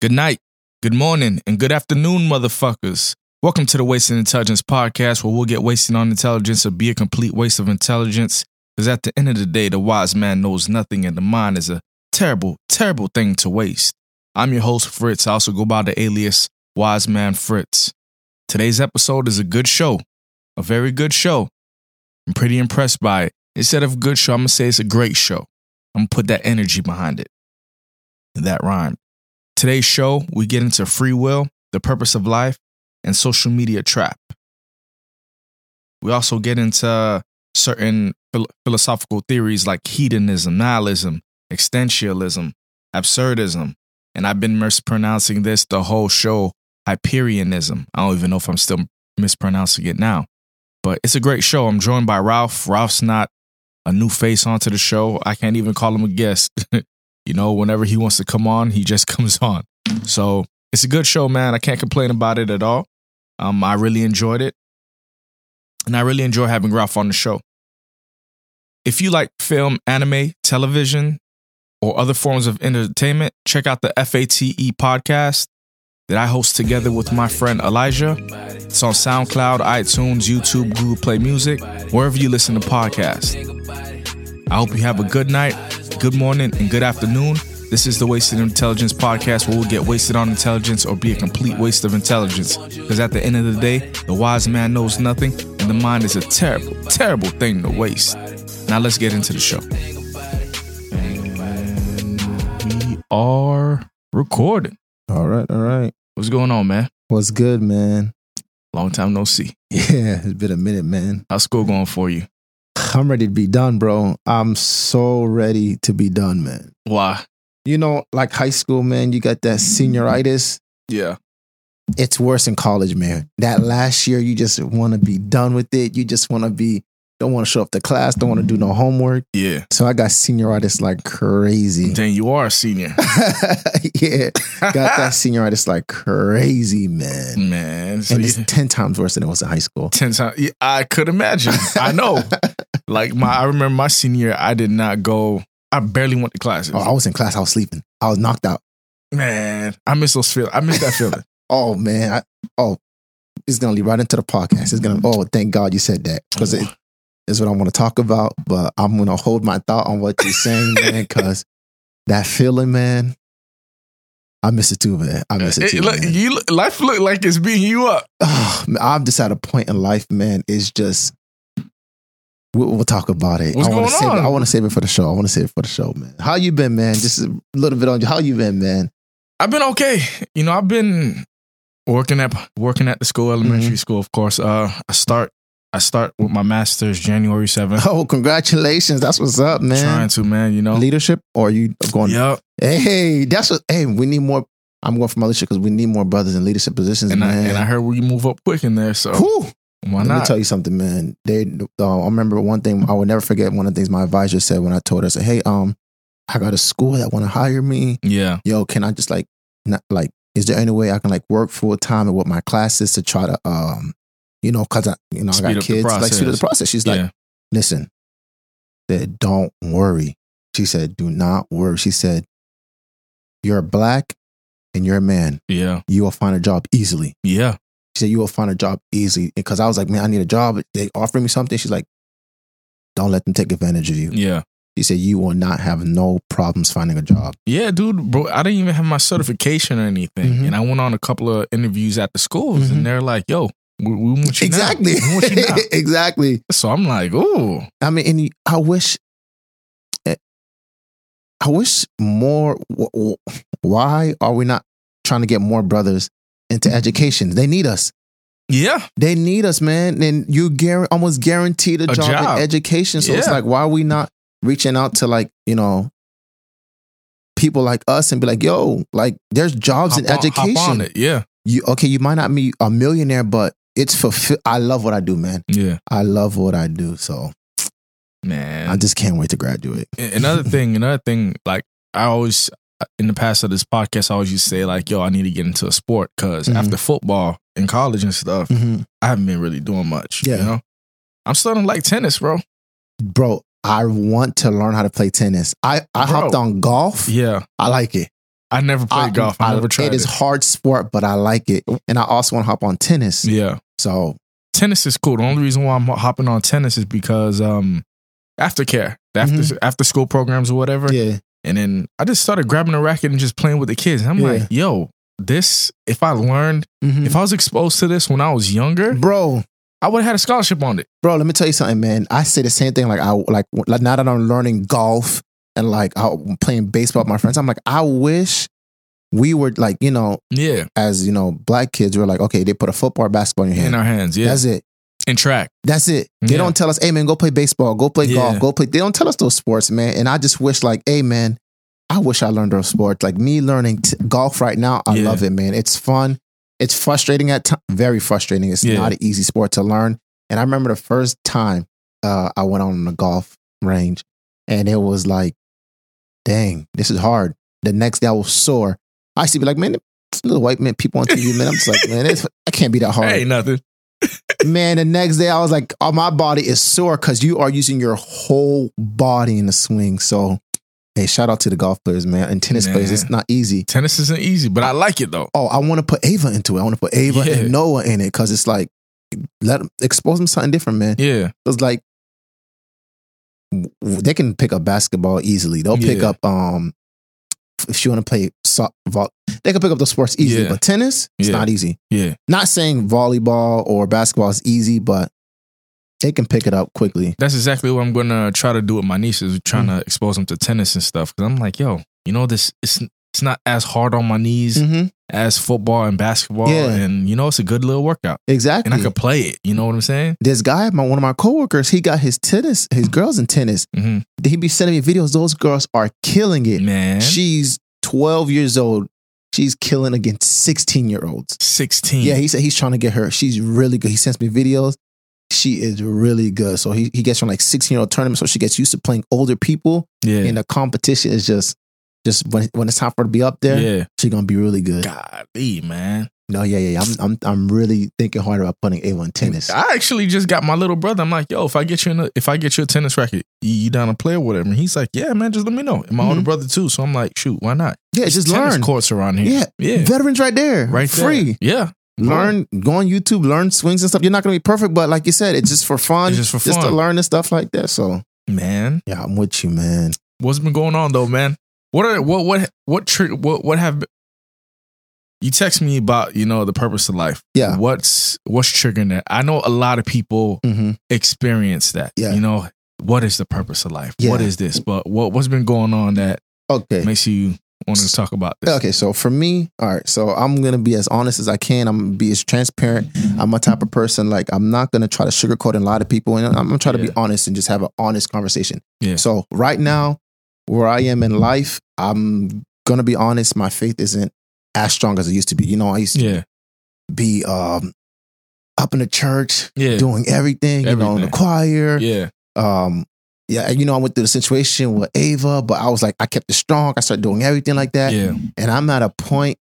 Good night, good morning, and good afternoon, motherfuckers. Welcome to the Wasted Intelligence podcast, where we'll get wasted on intelligence or be a complete waste of intelligence. Because at the end of the day, the wise man knows nothing, and the mind is a terrible, terrible thing to waste. I'm your host, Fritz. I also go by the alias Wise Man Fritz. Today's episode is a good show, a very good show. I'm pretty impressed by it. Instead of good show, I'm gonna say it's a great show. I'm gonna put that energy behind it. That rhymed. Today's show, we get into free will, the purpose of life, and social media trap. We also get into certain phil- philosophical theories like hedonism, nihilism, existentialism, absurdism, and I've been mispronouncing this the whole show, Hyperionism. I don't even know if I'm still mispronouncing it now, but it's a great show. I'm joined by Ralph. Ralph's not a new face onto the show. I can't even call him a guest. you know, whenever he wants to come on, he just comes on. So it's a good show, man. I can't complain about it at all. Um, I really enjoyed it. And I really enjoy having Ralph on the show. If you like film, anime, television, or other forms of entertainment, check out the FATE podcast that I host together with my friend Elijah. It's on SoundCloud, iTunes, YouTube, Google Play Music, wherever you listen to podcasts. I hope you have a good night, good morning, and good afternoon. This is the Wasted Intelligence podcast where we'll get wasted on intelligence or be a complete waste of intelligence. Because at the end of the day, the wise man knows nothing, and the mind is a terrible, terrible thing to waste. Now let's get into the show. And we are recording. All right, all right. What's going on, man? What's good, man? Long time no see. Yeah, it's been a minute, man. How's school going for you? I'm ready to be done, bro. I'm so ready to be done, man. Why? You know, like high school, man, you got that senioritis. Yeah. It's worse in college, man. That last year, you just want to be done with it. You just want to be, don't want to show up to class, don't want to do no homework. Yeah. So I got senioritis like crazy. Dang, you are a senior. yeah, got that senioritis like crazy, man. Man. So And it's 10 times worse than it was in high school. ten times. Yeah, I could imagine. I know. like my, I remember my senior. year, I did not go. I barely went to classes. Oh, I was in class, I was sleeping. I was knocked out. Man, I miss those feel. I miss that feeling. Oh man, I, oh, it's gonna lead right into the podcast. It's gonna. Oh, thank God you said that because it is what I want to talk about. But I'm gonna hold my thought on what you're saying, man, because that feeling, man, I miss it too, man. I miss it It- too. look, man. you life look like it's beating you up. Oh, I'm just at a point in life, man. It's just. We'll, we'll talk about it. What's I wanna going save on? It, I want to save it for the show. I want to save it for the show, man. How you been, man? Just a little bit on you. How you been, man? I've been okay. You know, I've been working at working at the school, elementary school, of course. Uh, I start I start with my master's January seventh. Oh, congratulations! That's what's up, man. Trying to, man. You know. leadership or are you going Yep. hey that's what hey we need more i'm going for my leadership because we need more brothers in leadership positions And I man and I heard we move up quick in there, so Whew. why let me not? tell you something man they uh, i remember one thing i will never forget one of the things my advisor said when i told her I said, hey um i got a school that want to hire me yeah. yo can i just like not like is there any way i can like work full time and with my classes to try to um you know because i you know Speed i got kids like speed up the process. she's like yeah. listen said don't worry she said do not worry she said you're black and you're a man Yeah. you will find a job easily Yeah. she said you will find a job easily because i was like man i need a job they offering me something she's like don't let them take advantage of you Yeah. she said you will not have no problems finding a job Yeah, dude, bro. I didn't even have my certification or anything, Mhm. and I went on a couple of interviews at the schools, Mhm. and they're like, "Yo, we, we want you exactly Now. We want you now." exactly so I'm like, oh. i mean and i wish eh, i wish more wh- wh- why are we not trying to get more brothers into education they need us yeah, They need us, man. And you guar- almost guaranteed a, A job, job. in education. So it's like, why are we not reaching out to like, you know, people like us and be like, yo, like there's jobs hop in on- education. Yeah, You okay, you might not be a millionaire, but it's fulfill I love what I do, man. yeah, I love what I do. So man." I just can't wait to graduate. another thing, another thing, like I always in the past of this podcast, I always used to say like, "Yo, I need to get into a sport," because Mhm. after football in college and stuff, Mhm. I haven't been really doing much. Yeah. you know, I'm starting to like tennis, bro. Bro, I want to learn how to play tennis. I, I Bro. hopped on golf. Yeah, I like it. I never played golf. I, never tried It is hard sport, but I like it, and I also want to hop on tennis. Yeah, So tennis is cool. The only reason why I'm hopping on tennis is because um aftercare, after after school programs or whatever. yeah, And then I just started grabbing a racket and just playing with the kids. And I'm Yeah. like, yo, this if I learned, Mhm. if I was exposed to this when I was younger, bro, I would have had a scholarship on it. bro. Let me tell you something, man. I say the same thing. Like I like like now that I'm learning golf and like I'm playing baseball with my friends. I'm like, I wish we were like you know Yeah. as you know black kids. We're like, okay, they put a football or basketball in your hand. In our hands. Yeah. That's it. in track. That's it. They Yeah. don't tell us, hey man, go play baseball, go play Yeah. golf, go play. They don't tell us those sports, man. And I just wish, like, hey man, I wish I learned those sports. Like me learning t- golf right now, I Yeah. love it, man. It's fun. It's frustrating at times, very frustrating. It's not an easy sport to learn. And I remember the first time uh, I went on the golf range, and it was like, dang, this is hard. The next day I was sore. I used to be like, man, little white men, people on TV, man. I'm just like, man, it's, I can't be that hard Hey, nothing. man, the next day I was like, oh, my body is sore because you are using your whole body in the swing. So, hey, shout out to the golf players, man, and tennis Man. players. It's not easy. Tennis isn't easy, but I like it though. Oh, I want to put Ava into it. I want to put Ava Yeah. and Noah in it because it's like, let them expose them something different, man. Yeah. It's like they can pick up basketball easily. They'll pick Yeah. up um if you want to play so- vol- they can pick up the sports easily. Yeah. But tennis, it's Yeah. not easy. Yeah. Not saying volleyball or basketball is easy, but they can pick it up quickly. That's exactly what I'm gonna try to do with my nieces, trying Mm. to expose them to tennis and stuff. Cause I'm like, yo, you know, this it's it's not as hard on my knees Mm-hmm. as football and basketball. Yeah. And you know, it's a good little workout. Exactly. And I could play it. You know what I'm saying? this guy, my one of my coworkers, he got his tennis, his girls in tennis. hmm He be sending me videos. Those girls are killing it. Man. She's 12 years old. She's killing against 16 year olds. 16. Yeah, he said he's trying to get her. She's really good. He sends me videos. She is really good. So he, he gets from like 16 year old tournaments. So she gets used to playing older people. yeah. And the competition is just, just when, when it's time for her to be up there, yeah. she's to be really good. Golly, man. No, yeah, yeah, yeah. I'm, I'm, I'm really thinking hard about putting Ava in tennis. I actually just got my little brother. I'm like, yo, if I get you in a, if I get you a tennis racket, you, down to play or whatever? And he's like, yeah, man, just let me know. And my Mhm. older brother too. So I'm like, shoot, why not? Yeah, just tennis learn. courts around here. Yeah. Yeah. Veterans right there. Right there. Free. Yeah. learn go on youtube learn swings and stuff you're not to be perfect but like you said it's just for fun It's just for fun, just to learn and stuff like that so Man. yeah i'm with you man What's been going on though, man? What are what what what tri- what what have you text me about, you know, the purpose of life. Yeah. What's what's triggering that? I know a lot of people mm-hmm. experience that. Yeah. You know, what is the purpose of life? Yeah. What is this? But what what's been going on that okay makes you want to talk about this? okay so for me all right so i'm going to be as honest as i can i'm to be as transparent i'm a type of person like i'm not going to try to sugarcoat a lot of people and i'm to try to Yeah. be honest and just have an honest conversation Yeah. so right now where i am in life i'm going to be honest my faith isn't as strong as it used to be you know i used to Yeah. be um up in the church Yeah. doing everything, you know, in the choir. Yeah. Um, yeah, you know, I went through the situation with Ava, but I was like, I kept it strong. I started doing everything like that. Yeah. And I'm at a point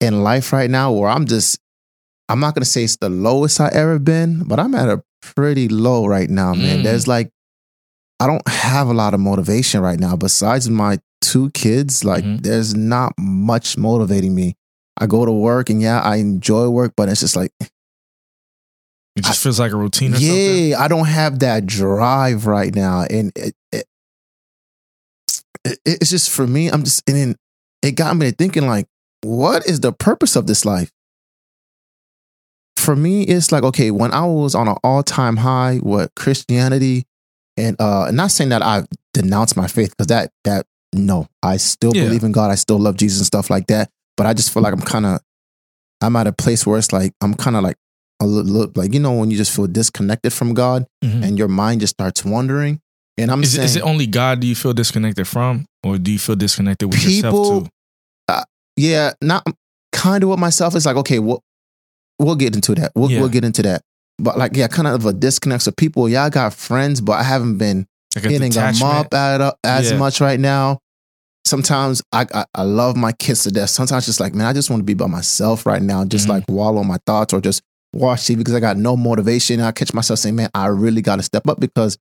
in life right now where I'm just, I'm not gonna say it's the lowest I ever been, but I'm at a pretty low right now, man. Mm. There's like, I don't have a lot of motivation right now. Besides my two kids, like, Mhm. there's not much motivating me. I go to work and yeah, I enjoy work, but it's just like, It just feels like a routine or something. yeah, I don't have that drive right now, and it, it, it- it's just for me. I'm just and then it got me to thinking like, what is the purpose of this life? For me, it's like okay, when I was on an all time high with Christianity, and uh, not saying that I denounced my faith because that that no, I still Yeah. believe in God. I still love Jesus and stuff like that. But I just feel like I'm kind of, I'm at a place where it's like I'm kind of like a little like you know when you just feel disconnected from God Mhm. and your mind just starts wandering. And I'm Is, it- saying, is it only God do you feel disconnected from? Or do you feel disconnected with yourself People- too? yeah, not kind of with myself. It's like okay, we'll we'll get into that. We'll Yeah. we'll get into that. But like yeah, kind of a disconnect. So people, yeah, I got friends, but I haven't been Like a hitting detachment? up at, as Yeah. much right now. Sometimes I, I I love my kids to death. Sometimes just like man, I just want to be by myself right now, just Mhm. like wallow my thoughts or just watch TV because I got no motivation. I catch myself saying, man, I really got to step up because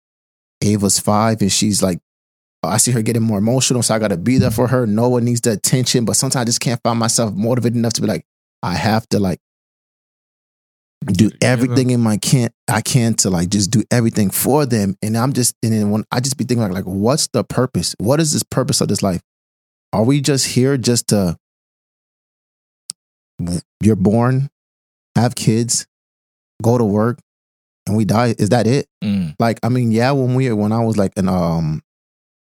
Ava's five and she's like I see her getting more emotional, so I got to be there for her. No one needs the attention, but sometimes I just can't find myself motivated enough to be like, I have to like do together. everything in my can I can to like just do everything for them. And I'm just and then when I just be thinking like, like what's the purpose? What is this purpose of this life? Are we just here just to you're born, have kids, go to work, and we die? Is that it? Mm. Like, I mean, yeah, when we when I was like an um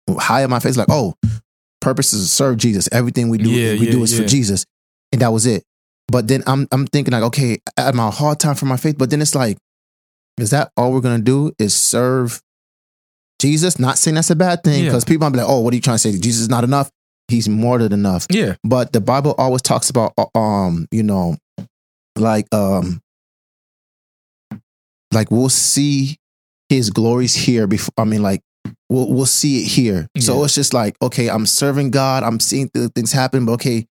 high in my face, like, oh, purpose is to serve Jesus. Everything we do, Yeah, we yeah, do is yeah. for Jesus. And that was it. But then I'm I'm thinking like, okay, I had my hard time for my faith. But then it's like, is that all we're gonna do is serve Jesus? Not saying that's a bad thing, Yeah. because people might be like, oh, what are you trying to say? Jesus is not enough. He's more than enough. Yeah. But the Bible always talks about uh, um, you know, like um like we'll see his glories here before I mean like we'll we'll see it here. So it's just like, okay, I'm serving God, I'm seeing th- things happen, but okay,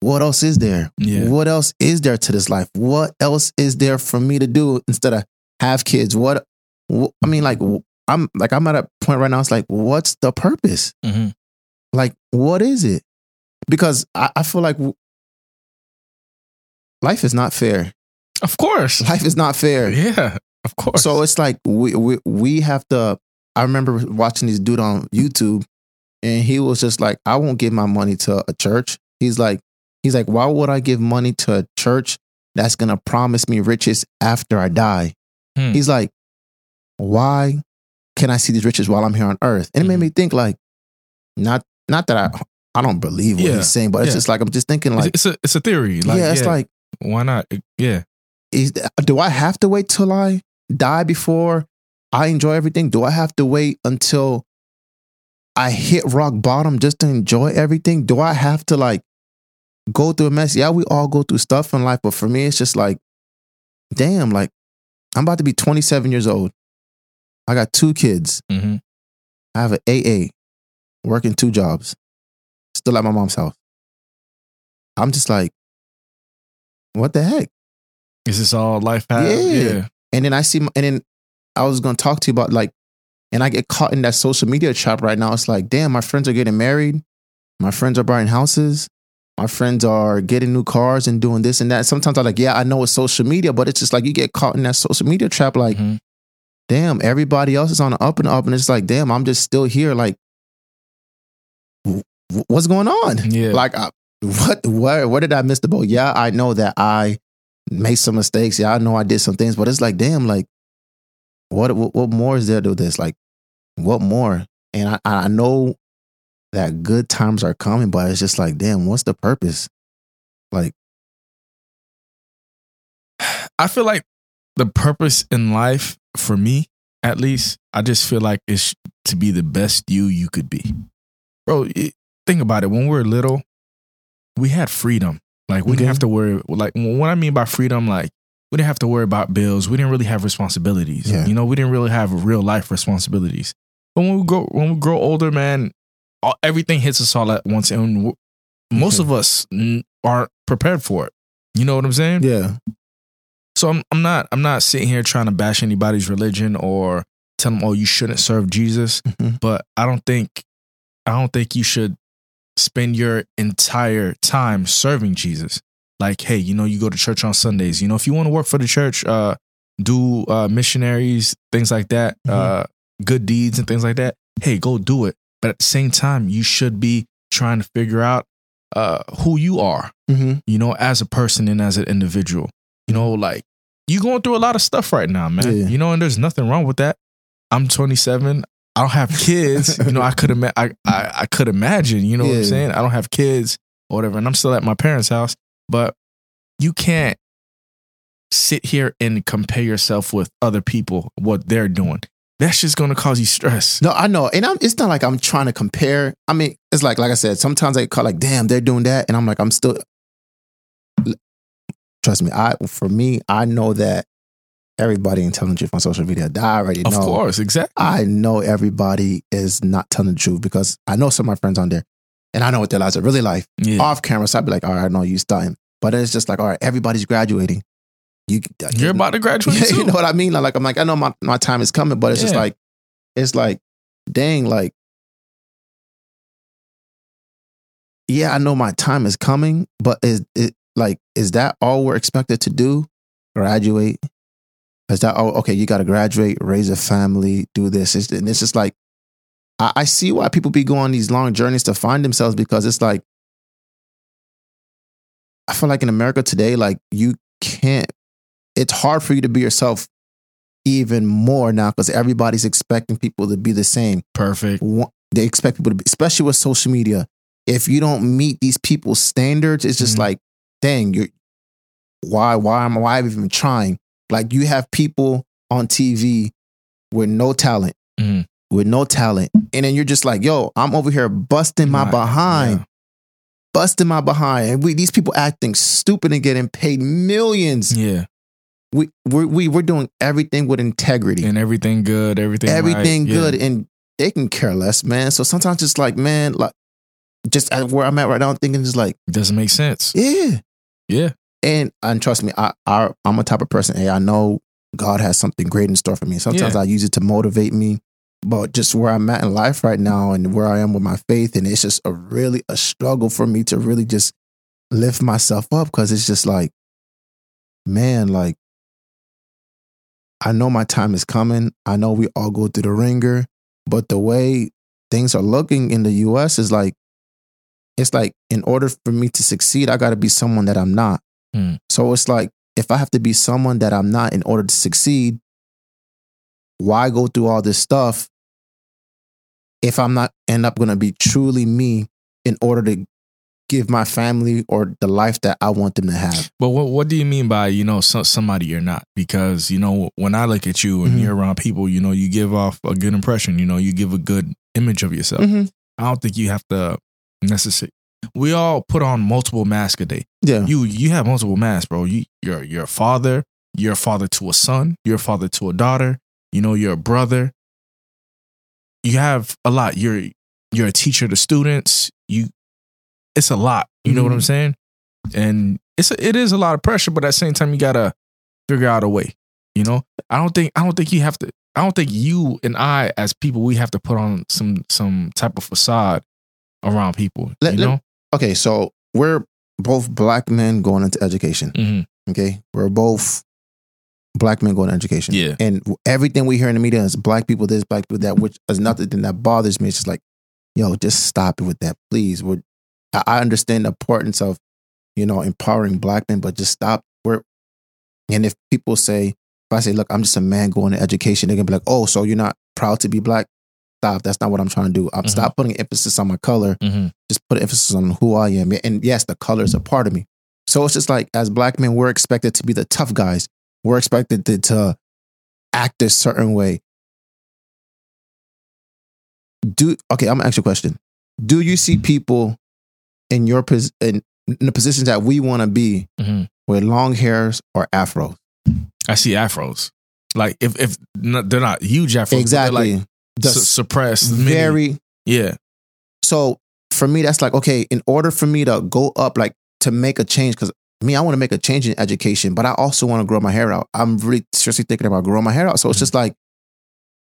what else is there? Yeah. What else is there to this life? What else is there for me to do instead of have kids? What, wh- I mean, like I'm like I'm at a point right now. It's like, what's the purpose? hmm Like, what is it? Because I, I feel like w- life is not fair. Of course. Life is not fair. Yeah. Of course. So it's like we, we we have to. I remember watching this dude on YouTube, and he was just like, "I won't give my money to a church." He's like, he's like, "Why would I give money to a church that's gonna promise me riches after I die?" Hmm. He's like, "Why can I see these riches while I'm here on earth?" And it made Mhm. me think like, not not that I I don't believe what Yeah. he's saying, but it's Yeah. just like I'm just thinking like, it's a it's a theory. Like, yeah, it's like why not? Yeah. is do I have to wait till I die before I enjoy everything? Do I have to wait until I hit rock bottom just to enjoy everything? Do I have to like go through a mess? Yeah, we all go through stuff in life, but for me, it's just like, damn, like I'm about to be 27 years old. I got two kids. hmm I have an AA, working two jobs, still at my mom's house. I'm just like, what the heck? Is this all life has? Yeah. Yeah. And then I see, and then I was going to talk to you about like, and I get caught in that social media trap right now. It's like, damn, my friends are getting married. My friends are buying houses. My friends are getting new cars and doing this and that. Sometimes I'm like, yeah, I know it's social media, but it's just like you get caught in that social media trap. Like, Mhm. damn, everybody else is on the up and up. And it's like, damn, I'm just still here. Like, w- w- what's going on? Yeah. Like, I, what, where, where did I miss the boat? Yeah, I know that I made some mistakes. Yeah, I know I did some things, but it's like, damn, like, what, what, what more is there to this? Like, what more? And I, I know that good times are coming, but it's just like, damn, what's the purpose? Like, I feel like the purpose in life for me, at least, I just feel like it's to be the best you you could be. Bro, it, think about it. When we were little, we had freedom. Like we didn't Mhm. have to worry. Like what I mean by freedom, like we didn't have to worry about bills. We didn't really have responsibilities. Yeah. You know, we didn't really have real life responsibilities. But when we grow, when we grow older, man, all, everything hits us all at once, and w- most Mhm. of us mm, aren't prepared for it. You know what I'm saying? yeah, So I'm I'm not I'm not sitting here trying to bash anybody's religion or tell them oh you shouldn't serve Jesus, Mhm. but I don't think I don't think you should spend your entire time serving Jesus. Like hey, you know you go to church on Sundays. You know if you want to work for the church, uh do uh missionaries, things like that, Mhm. uh good deeds and things like that. Hey, go do it. But at the same time, you should be trying to figure out uh who you are mm-hmm. you know, as a person and as an individual. You know, like you going through a lot of stuff right now, man. Yeah. You know, and there's nothing wrong with that. I'm 27. I don't have kids. you know, I could ima- I, I I could imagine. You know what I'm saying? I don't have kids or whatever, and I'm still at my parents' house. But you can't sit here and compare yourself with other people what they're doing. That's just going to cause you stress. No, I know, and I'm, it's not like I'm trying to compare. I mean, it's like like I said, sometimes I call like, damn, they're doing that, and I'm like, I'm still. Trust me, I for me, I know that everybody ain't telling the truth on social media. I already know. Of course, exactly. I know everybody is not telling the truth because I know some of my friends on there, and I know what their lives are really like Yeah. off camera. So I'd be like, all right, I know you starting, but it's just like, all right, everybody's graduating. You, You're about to graduate yeah, you know what I mean? Like I'm like, I know my, my time is coming, but it's just like, it's like, dang, like yeah, I know my time is coming, but is it like is that all we're expected to do? Graduate? Is that all? Okay, you got to graduate, raise a family, do this. It's, and it's just like I, I see why people be going on these long journeys to find themselves because it's like I feel like in America today, like you can't. It's hard for you to be yourself even more now because everybody's expecting people to be the same. Perfect. They expect people to be, especially with social media. If you don't meet these people's standards, it's just Mhm. like, dang, you're why, why am I why am I even trying? Like you have people on TV with no talent, Mhm. with no talent, and then you're just like, yo, I'm over here busting my Right, behind, yeah. busting my behind, and we these people acting stupid and getting paid millions. Yeah. We we we we're doing everything with integrity And everything good, everything right. everything Yeah. good and they can care less, man. So sometimes it's like, man, like just at where I'm at right now, I'm thinking just like, Doesn't make sense. yeah. Yeah. And and trust me, I, I I'm a type of person. Hey, I know God has something great in store for me. Sometimes Yeah. I use it to motivate me, but just where I'm at in life right now and where I am with my faith, and it's just a really a struggle for me to really just lift myself up because it's just like, man, like I know my time is coming. I know we all go through the ringer, but the way things are looking in the US is like, it's like in order for me to succeed, I got to be someone that I'm not. Hmm. So it's like, if I have to be someone that I'm not in order to succeed, why go through all this stuff if I'm not end up going to be truly me in order to give my family or the life that I want them to have? But what what do you mean by you know so, somebody you're not? Because you know when I look at you and Mhm. you're around people, you know you give off a good impression. You know you give a good image of yourself. Mhm. I don't think you have to necessarily. We all put on multiple masks a day. Yeah. You you have multiple masks, bro. You you're you're a father. You're a father to a son. You're a father to a daughter. You know you're a brother. You have a lot. You're you're a teacher to students. You it's a lot. You know what I'm Mhm. saying? And it's a, it is a lot of pressure, but at the same time you gotta figure out a way. You know, I don't think I don't think you have to. I don't think you and I as people we have to put on some some type of facade around people. Let- you let- know, Okay. So we're both black men going into education. hmm Okay. We're both black men going to education. Yeah. And everything we hear in the media is black people this, black people that, which is nothing that bothers me. It's just like, yo, just stop it with that, please. We're, I understand the importance of, you know, empowering black men, but just stop. We're, and if people say, if I say, look, I'm just a man going to education, they're gonna be like, oh, so you're not proud to be black? Stop. That's not what I'm trying to do. I'm Mhm. stop putting emphasis on my color hmm just put emphasis on who I am. And yes, the color is a part of me. So it's just like as black men, we're expected to be the tough guys. We're expected to, to act a certain way. Do okay, I'm gonna ask you a question. Do you see people in your pos- in, in the positions that we want to be hmm with long hairs or afros? I see afros. Like if if not, they're not huge afros, Exactly. like The su- suppressed, mini- very yeah. so for me that's like okay in order for me to go up like to make a change because me i want to make a change in education but i also want to grow my hair out i'm really seriously thinking about growing my hair out so it's Mhm. just like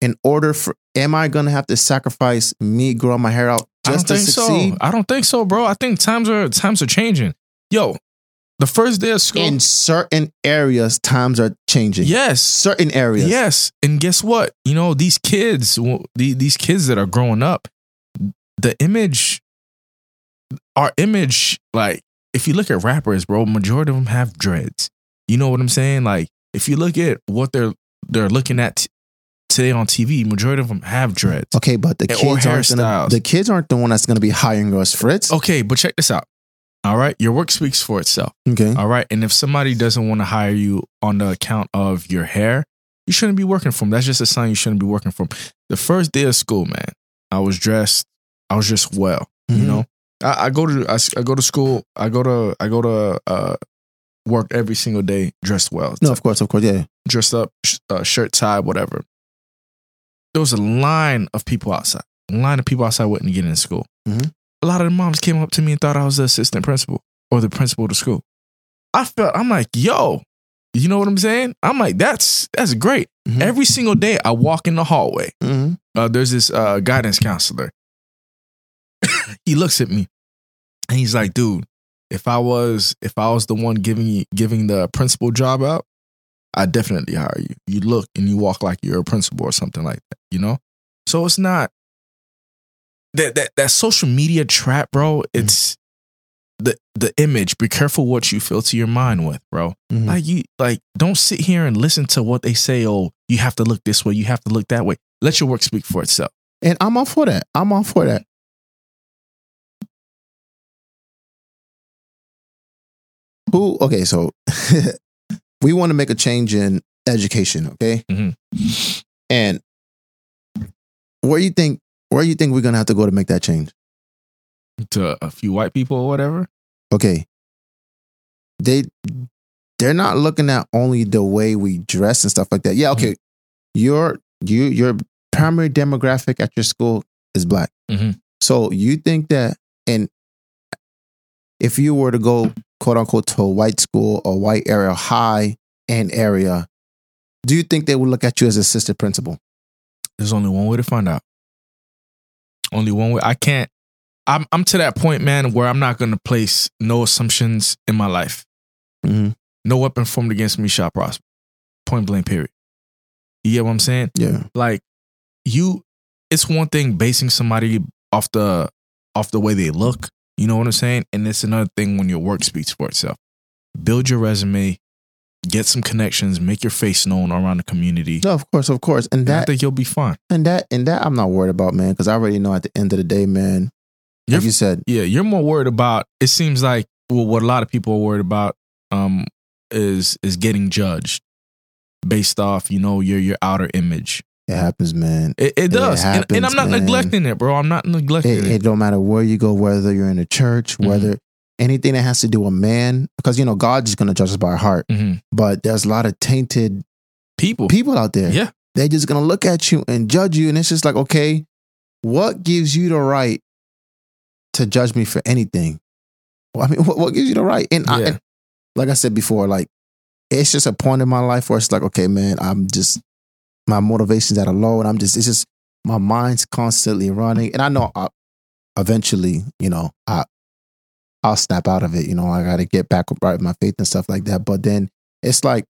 in order for am i gonna have to sacrifice me growing my hair out just don't to think succeed so. I don't think so, bro. I think times are times are changing. Yo, the first day of school. in certain areas times are changing yes, certain areas Yes, and guess what? You know these kids, these kids that are growing up, the image, our image, like if you look at rappers, bro, majority of them have dreads. You know what I'm saying? Like if you look at what they're they're looking at today on TV, majority of them have dreads. okay but the kids aren't gonna, the kids aren't the one that's gonna be hiring us fritz Okay, but check this out. All right, your work speaks for itself. okay All right. And if somebody doesn't want to hire you on the account of your hair, you shouldn't be working for them. That's just a sign you shouldn't be working for them. The first day of school, man, I was dressed, I was just well, you Mhm. know. I, I go to I go to school, I go to I go to uh work every single day dressed well. no of course of course yeah Dressed up, sh- uh, shirt, tie, whatever. There was a line of people outside. A line of people outside waiting to get in school. Mhm. A lot of the moms came up to me and thought I was the assistant principal or the principal of the school. I felt I'm like, yo, you know what I'm saying? I'm like, that's that's great. Mhm. Every single day I walk in the hallway. Mhm. Uh, there's this uh, guidance counselor. he looks at me. And he's like, dude, if I was if I was the one giving you giving the principal job out, I'd definitely hire you. You look and you walk like you're a principal or something like that, you know? So it's not that that that social media trap, bro. It's the the image. Be careful what you filter your mind with, bro. Mhm. Like you like don't sit here and listen to what they say, oh, you have to look this way, you have to look that way. Let your work speak for itself. And I'm all for that. I'm all for that. Who? Okay, so we want to make a change in education. Okay, Mhm. and where you think where you think we're gonna have to go to make that change? To a few white people or whatever. Okay, they they're not looking at only the way we dress and stuff like that. Yeah, okay, your you your primary demographic at your school is black. Mhm. So you think that, and if you were to go quote unquote to a white school or white area, high end area, do you think they would look at you as assistant principal? There's only one way to find out. Only one way. I can't. I'm I'm to that point, man, where I'm not gonna place no assumptions in my life. Mm-hmm. No weapon formed against me shall prosper. Point blank. Period. You get what I'm saying? Yeah. Like you, it's one thing basing somebody off the off the way they look. You know what I'm saying? And it's another thing when your work speaks for itself. Build your resume, get some connections, make your face known around the community. No, of course, of course, and And I that think you'll be fine. and that and that I'm not worried about, man, because I already know at the end of the day, man. Like You're- you said, Yeah, you're more worried about. It seems like well, what a lot of people are worried about um, is is getting judged based off you know your your outer image. It happens, man. It, it does, and, and I'm not man. neglecting it, bro. I'm not neglecting It, it. it don't matter where you go, whether you're in a church, Mhm. whether anything that has to do with man, because you know God's just gonna judge us by our heart. Mhm. But there's a lot of tainted People, people out there. yeah, They're just gonna look at you and judge you, and it's just like, okay, what gives you the right to judge me for anything? Well, I mean, what, what gives you the right? And, I, and like I said before, like it's just a point in my life where it's like, okay, man, I'm just my motivations at a low, and I'm just it's just my mind's constantly running, and I know I, eventually, you know, I I'll snap out of it. You know, I got to get back right with my faith and stuff like that. But then it's like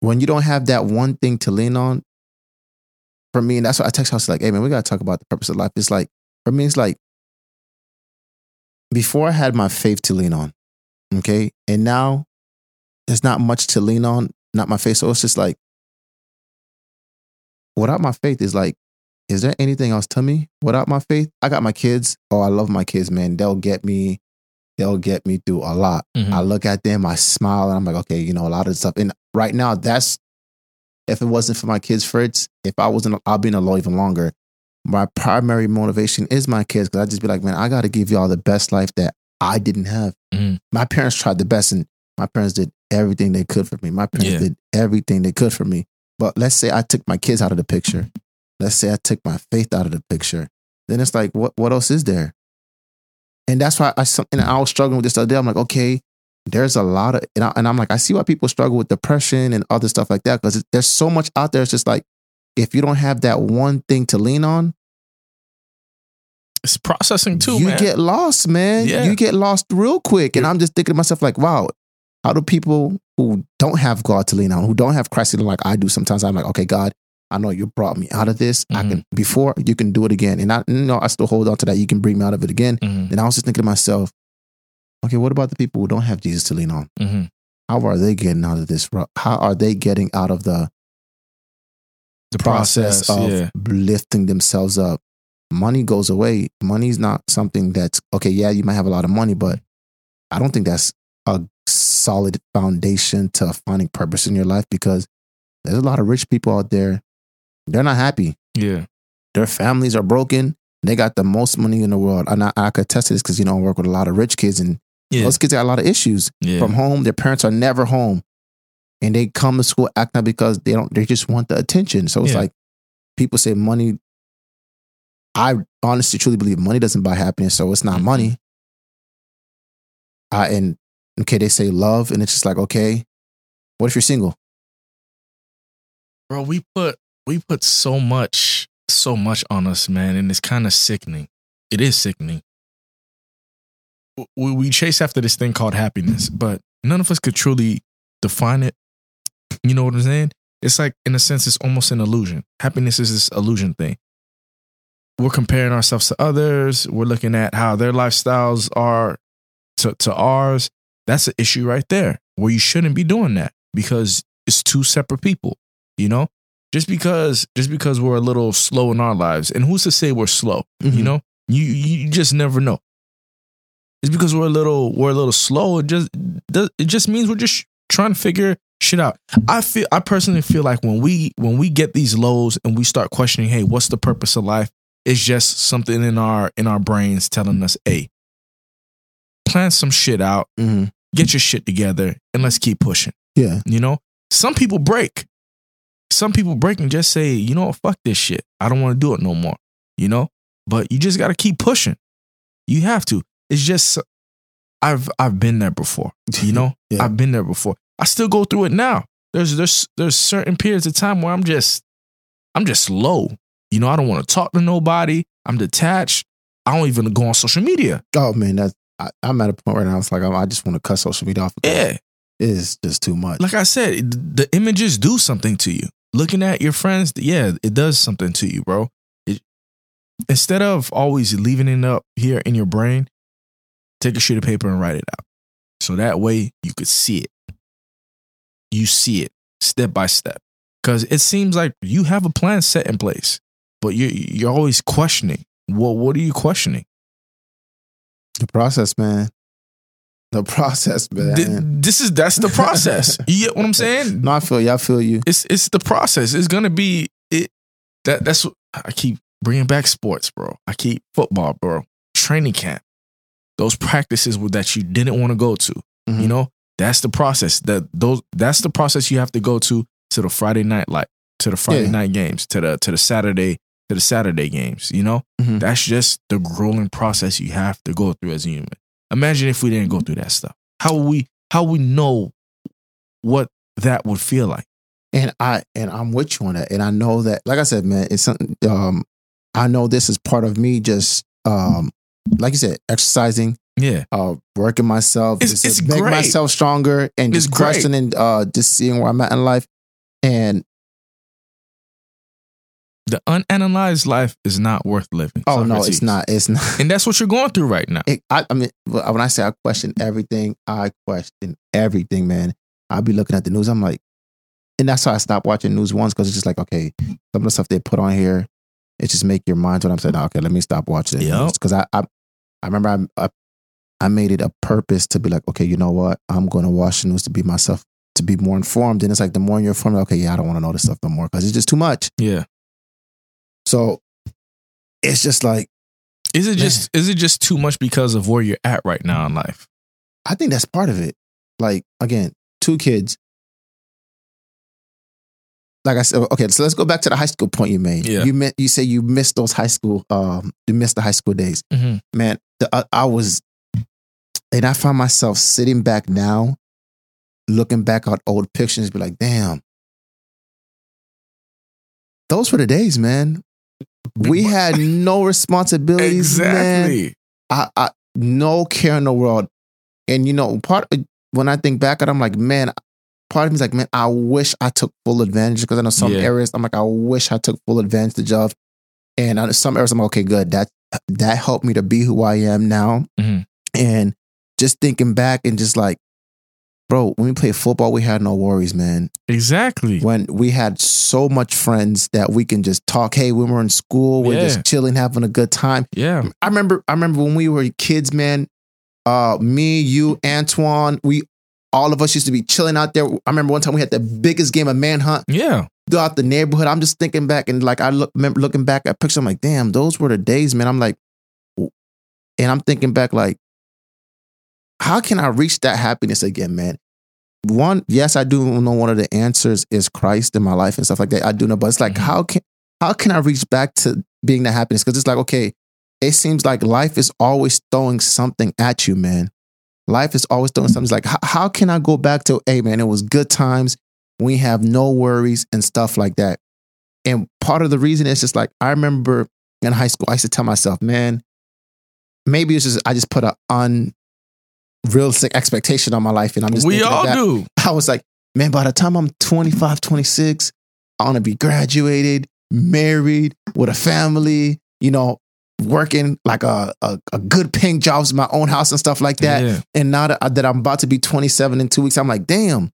when you don't have that one thing to lean on. For me, and that's why I text house like, hey man, we gotta talk about the purpose of life. It's like for me, it's like before I had my faith to lean on, okay, and now there's not much to lean on, not my faith. So it's just like without my faith is like, is there anything else to me without my faith? I got my kids. Oh, I love my kids, man. They'll get me, they'll get me through a lot. Mhm. I look at them, I smile, and I'm like, okay, you know, a lot of stuff. And right now, that's if it wasn't for my kids, Fritz, if I wasn't, I'll be in a law even longer. My primary motivation is my kids because I just be like, man, I got to give y'all the best life that I didn't have. Mhm. My parents tried the best, and my parents did everything they could for me. My parents Yeah. did everything they could for me. But let's say I took my kids out of the picture. Let's say I took my faith out of the picture. Then it's like, what what else is there? And that's why I something I was struggling with this other day. I'm like, okay, there's a lot of, and, I, and I'm like, I see why people struggle with depression and other stuff like that because there's so much out there. It's just like, if you don't have that one thing to lean on, it's processing too, you man. get lost, man. Yeah. You get lost real quick. And I'm just thinking to myself, like, wow, how do people who don't have God to lean on, who don't have Christ to lean on like I do sometimes, I'm like, okay, God, I know you brought me out of this. I Mm-hmm. can before you can do it again. And I you know I still hold on to that. You can bring me out of it again. Mhm. Then I was just thinking to myself, okay, what about the people who don't have Jesus to lean on? Mhm. How are they getting out of this? How are they getting out of the The process, process, of yeah. lifting themselves up? Money goes away. Money's not something that's okay. Yeah, you might have a lot of money, but I don't think that's a solid foundation to finding purpose in your life because there's a lot of rich people out there. They're not happy. Yeah. Their families are broken. They got the most money in the world. And I, I could attest to this because, you know, I work with a lot of rich kids and Yeah. those kids got a lot of issues yeah. from home. Their parents are never home, and they come to school acting out because they don't. They just want the attention. So it's Yeah. like people say money. I honestly truly believe money doesn't buy happiness, so it's not Mhm. money. I and okay, they say love, and it's just like okay, what if you're single? Bro, we put we put so much so much on us, man, and it's kind of sickening. It is sickening. we, we chase after this thing called happiness, but none of us could truly define it. You know what I'm saying? It's like, in a sense, it's almost an illusion. Happiness is this illusion thing. We're comparing ourselves to others. We're looking at how their lifestyles are to, to ours. That's an issue right there where you shouldn't be doing that because it's two separate people, you know? Just because just because we're a little slow in our lives, and who's to say we're slow? You Mhm. know, you you just never know. It's because we're a little we're a little slow. It just does- it just means we're just trying to figure shit out. I feel I personally feel like when we when we get these lows and we start questioning, hey, what's the purpose of life? It's just something in our in our brains telling us, hey, plan some shit out, Mhm. get your shit together, and let's keep pushing. Yeah. You know, some people break. Some people break and just say, you know what, fuck this shit. I don't want to do it no more. You know, but you just got to keep pushing. You have to. It's just, I've I've been there before. You know, Yeah. I've been there before. I still go through it now. There's there's there's certain periods of time where I'm just I'm just low. You know, I don't want to talk to nobody. I'm detached. I don't even go on social media. Oh man, that's I, I'm at a point right now. It's like I, I just want to cut social media off. Yeah. it's just too much. like I said, the images do something to you. Looking at your friends, yeah, it does something to you, bro. It, instead of always leaving it up here in your brain, take a sheet of paper and write it out. So that way you could see it. You see it step by step. Because it seems like you have a plan set in place, but you're you're always questioning. Well, what are you questioning? The process, man. The process, man. Th- This is that's the process. You get what I'm saying? no, I feel you. I feel you. it's it's the process. It's gonna be it. That that's what I keep bringing back sports, bro. I keep football, bro. Training camp, those practices that you didn't want to go to. You Mhm. know, that's the process. That those that's the process you have to go to to the Friday night like to the Friday Yeah. night games, to the to the Saturday to the Saturday games. You know, Mhm. that's just the grueling process you have to go through as a human. Imagine if we didn't go through that stuff. How we how we know what that would feel like? And I and I'm with you on that. And I know that, like I said, man, it's something. Um, I know this is part of me. Just um, like you said, exercising, Yeah. uh, working myself, It's- just it's make great. myself stronger, and It's just great. questioning, uh, just seeing where I'm at in life. And The unanalyzed life is not worth living. oh no, it's not. It's not. And that's what you're going through right now. It, I, I mean, when I say I question everything, I question everything, man. I'll be looking at the news. I'm like, and that's why I stopped watching news once because it's just like, okay, some of the stuff they put on here, it just make your mind. When I'm saying, okay, let me stop watching it because I, I, I remember I, I, I made it a purpose to be like, okay, you know what? I'm going to watch the news to be myself, to be more informed. And it's like the more you're informed, okay, yeah, I don't want to know this stuff no more because it's just too much. Yeah. So it's just like Is it just is it just too much because of where you're at right now in life? I think that's part of it. Like again, two kids. Like I said, okay, so let's go back to the high school point you made. Yeah. You meant you say you missed those high school, um, you missed the high school days. Mhm. Man, the, I, I was, and I find myself sitting back now, looking back at old pictures, be like, damn, those were the days, man. We had no responsibilities, man. I, I no care in the world. And you know, part when I think back at it, I'm like, man, part of me is like, man, I wish I took full advantage because I know some Yeah. areas I'm like, I wish I took full advantage of. And on some areas I'm like, okay, good. That that helped me to be who I am now. Mhm. And just thinking back and just like, bro, when we played football, we had no worries, man Exactly. when we had so much friends that we can just talk. Hey, when we're in school, we're Yeah. just chilling, having a good time. Yeah. I remember I remember when we were kids, man. Uh me, you, Antoine, we all of us used to be chilling out there. I remember one time we had the biggest game of manhunt Yeah. throughout the neighborhood. I'm just thinking back and like I look remember looking back at pictures, I'm like, damn, those were the days, man. I'm like, and I'm thinking back like, how can I reach that happiness again, man? One, yes, I do know one of the answers is Christ in my life and stuff like that. I do know, but it's like, Mhm. how can how can I reach back to being that happiness? Because it's like, okay, it seems like life is always throwing something at you, man. Life is always throwing something. It's like, how, how can I go back to, hey, man, it was good times. We have no worries and stuff like that. And part of the reason is just like, I remember in high school, I used to tell myself, man, maybe it's just, I just put a un, realistic expectation on my life. And I'm just we all do. I was like, man, by the time I'm 25, 26, I want to be graduated, married, with a family, you know, working like a, a, a good paying jobs in my own house and stuff like that. Yeah. And now that, that I'm about to be 27 in two weeks, I'm like, damn.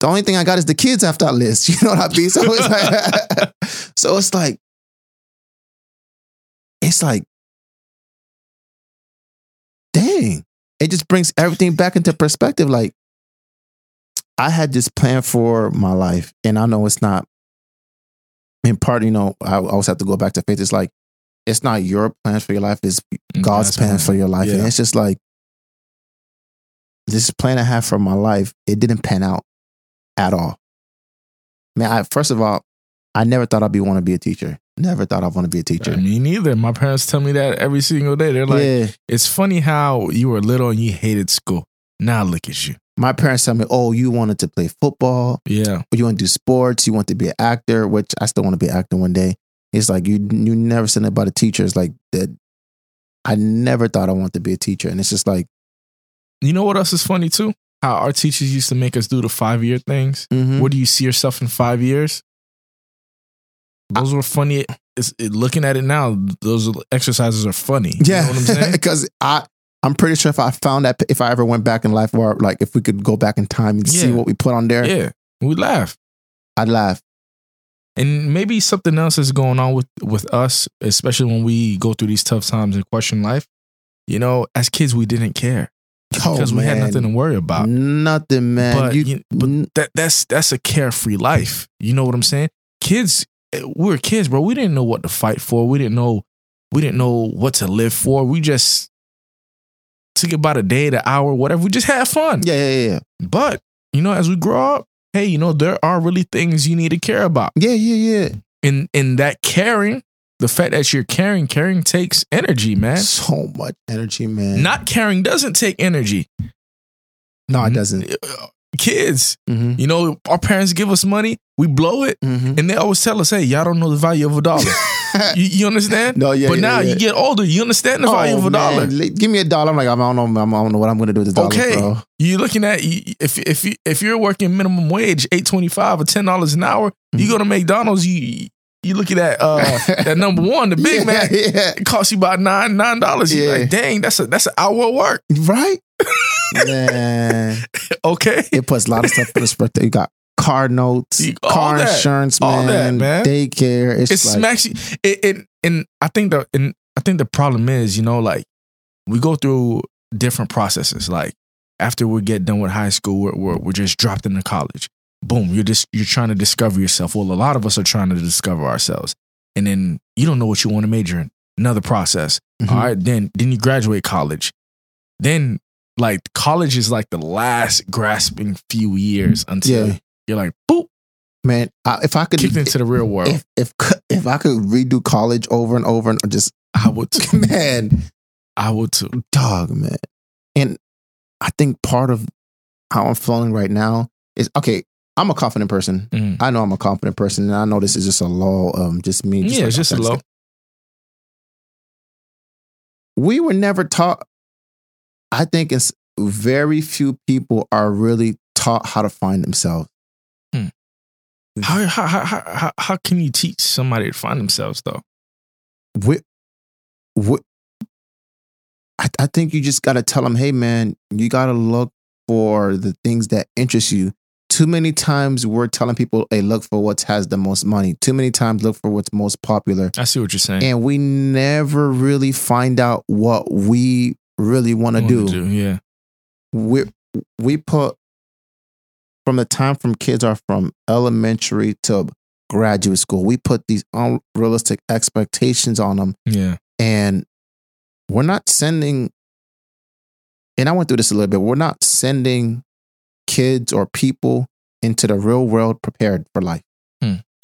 The only thing I got is the kids after that list. You know what I mean? So it's like, so it's like, it's like, dang. It just brings everything back into perspective. Like, I had this plan for my life, and I know it's not. In part, you know, I always have to go back to faith. It's like it's not your plan for your life; it's mm-hmm. God's plan for your life, and it's just like this plan I have for my life. It didn't pan out at all. Man, I first of all, I never thought I'd be want to be a teacher. Never thought I'd want to be a teacher. Me neither. My parents tell me that every single day. They're like, yeah, it's funny how you were little and you hated school. Now look at you. my parents tell me, "Oh, you wanted to play football, Yeah. or you want to do sports, you want to be an actor, which I still want to be an actor one day. It's like you you never said about a teacher. It's like that. I never thought I wanted to be a teacher, and it's just like, You know what else is funny too? How our teachers used to make us do the five year things. mhm. Where do you see yourself in five years? Those were funny. It's, it, looking at it now, those exercises are funny. You yeah, know I'm saying? because I I'm pretty sure if I found that if I ever went back in life, or like if we could go back in time and see what we put on there, yeah. We laugh. I'd laugh. And maybe something else is going on with, with us, especially when we go through these tough times and question life. You know, as kids, we didn't care Oh, because we had nothing to worry about. Nothing, man. but you, you- but that that's that's a carefree life. You know what I'm saying? Kids, we were kids, bro. We didn't know what to fight for. We didn't know we didn't know what to live for. We just took it by the day, the hour, whatever. We just had fun. yeah, yeah, yeah, But you know, as we grow up, hey, you know, there are really things you need to care about. yeah, yeah, yeah. In in that caring, the fact that you're caring, caring takes energy, man. So much energy, man. Not caring doesn't take energy. no, it doesn't. Uh, Kids, Mm-hmm. you know, our parents give us money, we blow it. Mm-hmm. And they always tell us, hey, y'all don't know the value of a dollar. you, you understand? no, yeah, but yeah, now yeah. you get older, you understand the value Oh, of a man. dollar. Give me a dollar. I'm like, I don't know. I don't know what I'm going to do with this dollar, Okay. bro. You're looking at you- if if you if you're working minimum wage, eight twenty five or ten dollars an hour, you Mhm. go to McDonald's, you you looking at uh that number one, the Big yeah, Mac, Yeah. it costs you about nine nine dollars. You're Yeah. like, dang, that's a that's an hour of work. Right? man. Okay. It puts a lot of stuff in perspective. You got car notes, all car that. insurance, All man, that, man. daycare. It's, it like, smacks you. It, it and I think the and I think the problem is, you know, like we go through different processes. Like after we get done with high school, we're, we're we're just dropped into college. Boom, you're just you're trying to discover yourself. Well, a lot of us are trying to discover ourselves, and then you don't know what you want to major in. Another process. Mhm. All right, then then you graduate college. Then like college is like the last grasping few years until Yeah. you're like boop man, I, if I could, kicked into the real world. if, if if I could redo college over and over and just I would too. man, I would too. dog, man. And I think part of how I'm feeling right now is okay. I'm a confident person. Mm. I know I'm a confident person, and I know this is just a law. Um, just me. yeah, like it's just a low. we were never taught. I think it's very few people are really taught how to find themselves. Hmm. Mm. How, how, how, how, how, how can you teach somebody to find themselves though? We, we, I, I think you just got to tell them, hey, man, you got to look for the things that interest you. Too many times we're telling people, hey, look for what has the most money. Too many times look for what's most popular. I see what you're saying. And we never really find out what we really want to Wanna do. Yeah. we we put from the time from kids are from elementary to graduate school, we put these unrealistic expectations on them, Yeah. and we're not sending. And I went through this a little bit. We're not sending kids or people into the real world prepared for life.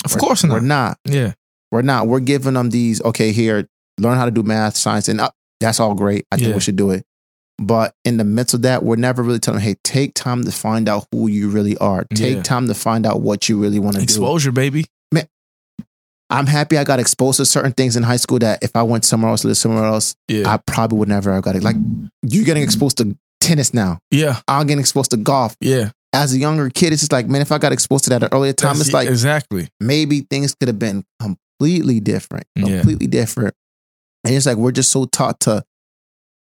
Of We're- course We're not. not. Yeah. We're not. We're giving them these. Okay, here, learn how to do math, science, and uh, that's all great. I think Yeah. we should do it. But in the midst of that, we're never really telling them, hey, take time to find out who you really are. Take Yeah. time to find out what you really want to do. Exposure, baby. Man, I'm happy I got exposed to certain things in high school that if I went somewhere else, lived somewhere else, Yeah. I probably would never have got it. Like you're getting exposed to tennis now. Yeah, I'm getting exposed to golf. yeah. As a younger kid, it's just like, man, if I got exposed to that at an earlier time, That's- it's like exactly. maybe things could have been completely different, Yeah. completely different. And it's like we're just so taught to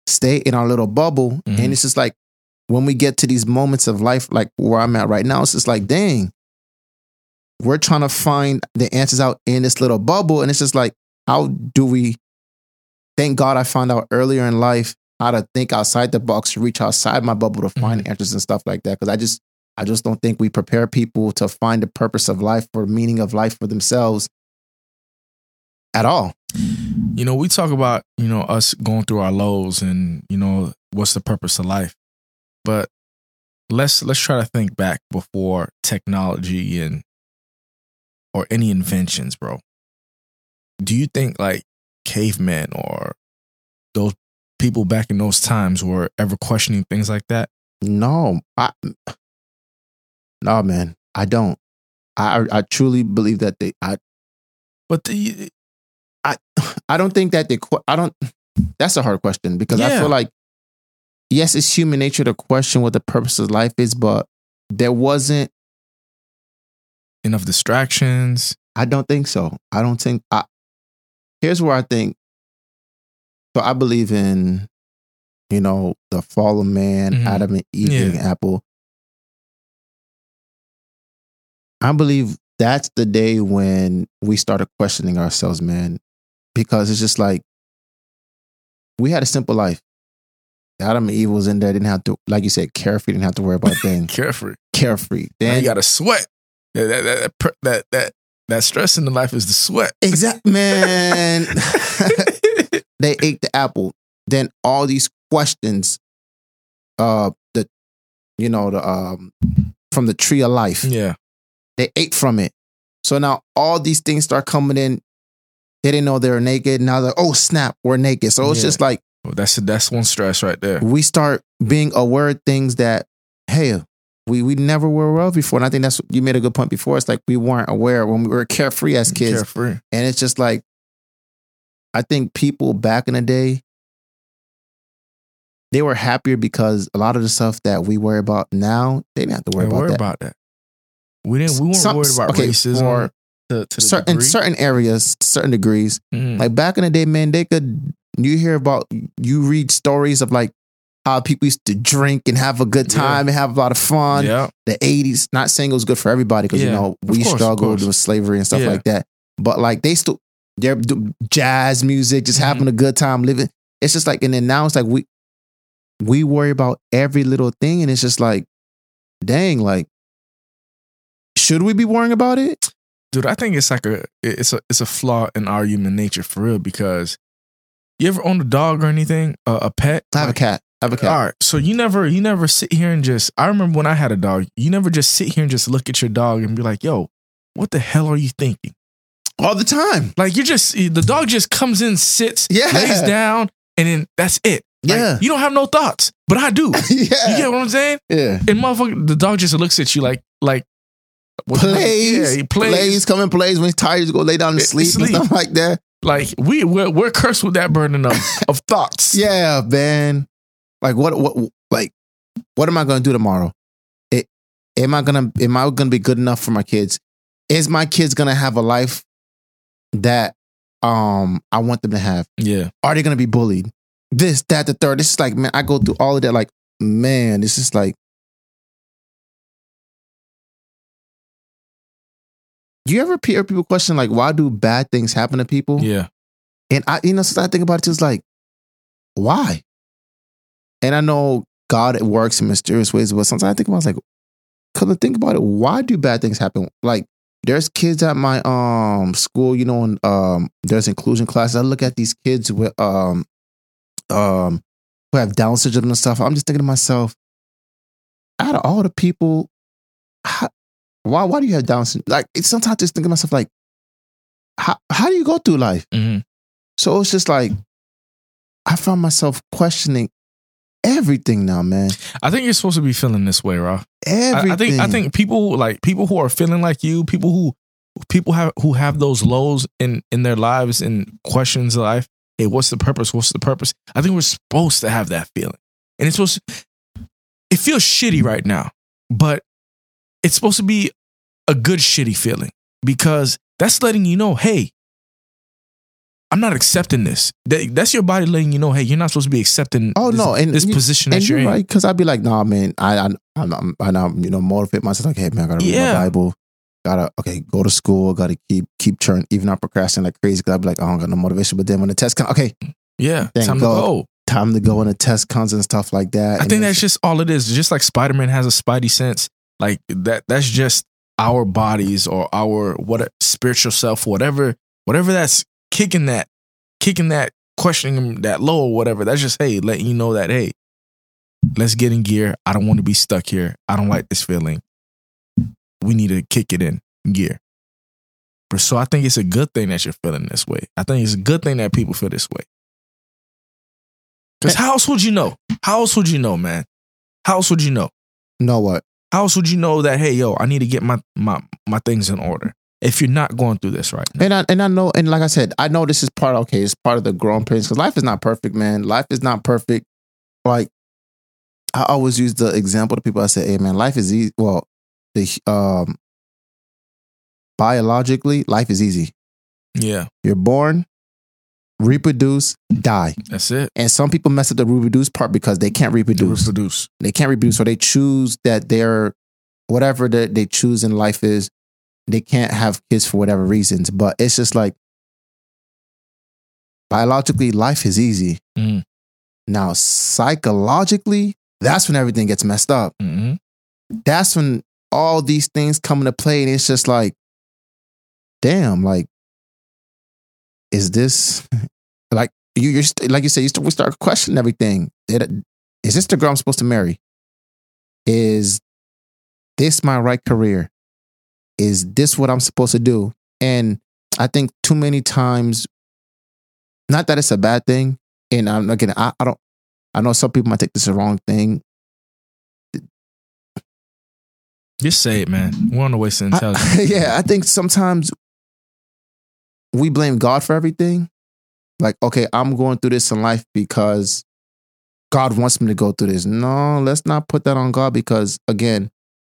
stay in our little bubble. Mhm. And it's just like when we get to these moments of life, like where I'm at right now, it's just like, dang, we're trying to find the answers out in this little bubble. And it's just like, how do we? Thank God I found out earlier in life how to think outside the box, reach outside my bubble to find answers and stuff like that. Because I just, I just don't think we prepare people to find the purpose of life or meaning of life for themselves at all. You know, we talk about, you know, us going through our lows and, you know, what's the purpose of life. But let's let's try to think back before technology and or any inventions, bro. Do you think like cavemen or those people back in those times were ever questioning things like that? No, I, no, man, I don't. I, I truly believe that they, I, But the, I don't think that que- I don't, that's a hard question because I feel like, yes, it's human nature to question what the purpose of life is, but there wasn't, enough distractions. I don't think so. I don't think, I, here's where I think, so I believe in, you know, the fall of man, Mhm. Adam and Eve Yeah. eating apple. I believe that's the day when we started questioning ourselves, man, because it's just like we had a simple life. Adam and Eve was in there, didn't have to, like you said, carefree, didn't have to worry about things. Carefree. carefree. Now Then you got to sweat. That that, that that that that that stress in the life is the sweat. exact man. they ate the apple. Then all these questions, uh, the, you know, the um, from the tree of life. yeah. They ate from it. So now all these things start coming in. They didn't know they were naked. Now they're oh snap, we're naked. So it's Yeah. just like Well, that's that's one stress right there. we start being aware of things that hey, we we never were aware of before. And I think that's you made a good point before. It's like we weren't aware when we were carefree as mm, kids. Carefree. And it's just like, I think people back in the day, they were happier because a lot of the stuff that we worry about now, they didn't have to worry about worry that. about that. We didn't. We weren't Some- worried about okay, racism for to, to certain degree. certain areas, certain degrees. Mhm. Like back in the day, man, they could you hear about you read stories of like how people used to drink and have a good Yeah. time and have a lot of fun. yeah. The eighties, not saying it was good for everybody because you know we course, struggled with slavery and stuff Yeah. like that. But like they still they're jazz music, just having Mm-hmm. a good time living. It's just like and then now it's like we we worry about every little thing and it's just like dang like should we be worrying about it? Dude, I think it's like a it's a it's a flaw in our human nature for real because you ever own a dog or anything, a, a pet? I have a cat. I have a cat. All right, so you never you never sit here and just. I remember when I had a dog. You never just sit here and just look at your dog and be like, "Yo, what the hell are you thinking?" All the time. Like you're just the dog just comes in, sits, Yeah. lays down, and then that's it. Like, Yeah. you don't have no thoughts, but I do. yeah, You get what I'm saying? yeah. And motherfucker, the dog just looks at you like like what the hell? Plays, Yeah, he plays. plays, come and plays when he's tired, just go lay down and sleep, sleep. and stuff like that. Like we we're, we're cursed with that burden of of thoughts. Yeah, man. Like what what like what am I gonna do tomorrow? It, am I gonna am I gonna be good enough for my kids? Is my kids gonna have a life that um I want them to have? yeah. Are they gonna be bullied? This, that, the third. This is like, man, I go through all of that. Like, man, this is like Do you ever hear people question like why do bad things happen to people? Yeah. And I, you know, since I think about it, it's like, why? And I know God works in mysterious ways, but sometimes I think about, it, it's like, come to think about it, why do bad things happen? Like, there's kids at my um school, you know, and um there's inclusion classes. I look at these kids with um um who have Down syndrome and stuff. I'm just thinking to myself, out of all the people, how, why why do you have Down syndrome? Like, it's sometimes I just think to myself, like, how how do you go through life? hmm So it's just like I found myself questioning everything now, man. I think you're supposed to be feeling this way. I, Everything. I think I think people like people who are feeling like you, people who people have who have those lows in in their lives and questions of life. Hey, what's the purpose? What's the purpose? I think we're supposed to have that feeling, and it's supposed. To, it feels shitty right now, but it's supposed to be a good shitty feeling because that's letting you know, hey, I'm not accepting this. That, that's your body letting you know, hey, you're not supposed to be accepting. Oh this, no, and this you- position that and you're you're in. right because I'd be like, nah, man, I, I, I'm, I'm, I, I'm, you know, motivate myself. Like, hey, man, I gotta read Yeah. my Bible. Gotta, okay, go to school. Gotta keep, keep churning. Even I'm procrastinating like crazy because I'd be like, I don't got no motivation. But then when the test comes, okay, Yeah, time God. to go. time to go when the test comes and stuff like that. I think that's just all it is. Just like Spider Man has a spidey sense, like that. That's just our bodies or our what spiritual self, whatever, whatever that's kicking that, kicking that, questioning that low or whatever. That's just hey, letting you know that hey, let's get in gear. I don't want to be stuck here. I don't like this feeling. We need to kick it in gear. So I think it's a good thing that you're feeling this way. I think it's a good thing that people feel this way. Because how else would you know? How else would you know, man? How else would you know? know what? How else would you know that, hey, yo, I need to get my my my things in order if you're not going through this right now? And I and I know, and like I said, I know this is part. Okay, it's part of the growing pains because life is not perfect, man. Life is not perfect. Like I always use the example to people. I say, "Hey, man, life is easy." Well, the um biologically, life is easy. Yeah, You're born, reproduce, die, that's it. and some people mess up the reproduce part because they can't reproduce. Reproduce. they can't reproduce, so they choose that they're whatever that they choose in life is. They can't have kids for whatever reasons, but it's just like biologically, life is easy. Mhm. Now, psychologically, that's when everything gets messed up. hmm That's when all these things come into play, and it's just like, damn, like, is this like you? You're st- like you said, you start, we start questioning everything. It- Is this the girl I'm supposed to marry? Is this my right career? Is this what I'm supposed to do? And I think too many times, not that it's a bad thing, and I'm again, I, I don't, I know some people might take this the wrong thing. Just say it, man. We're on the waste of intelligence. I- yeah, I think sometimes we blame God for everything. Like, okay, I'm going through this in life because God wants me to go through this. No, let's not put that on God because again,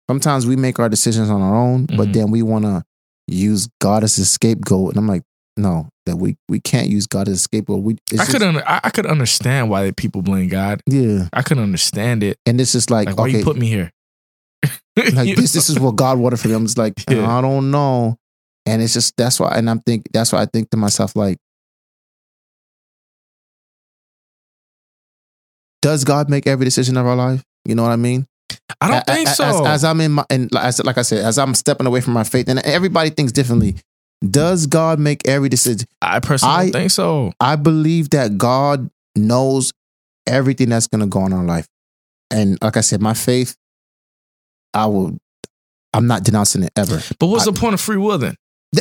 sometimes we make our decisions on our own, but Mhm. then we want to use God as a scapegoat, and I'm like, no, that we we can't use God as a scapegoat. We, it's I just- could I, I could understand why people blame God. yeah, I could understand it. and it's just like, Like, why you put me here? like this this is what God wanted for them. It's like Yeah. I don't know, and it's just that's why, and I'm think that's why I think to myself like, does God make every decision of our life? You know what I mean? I don't think so. As, as I'm in my and as like I said, as I'm stepping away from my faith, and everybody thinks differently. Does God make every decision? I personally I- don't think so. I believe that God knows everything that's going to go on in our life. And like I said, my faith, I will, I'm not denouncing it ever. But what's I- the point of free will then?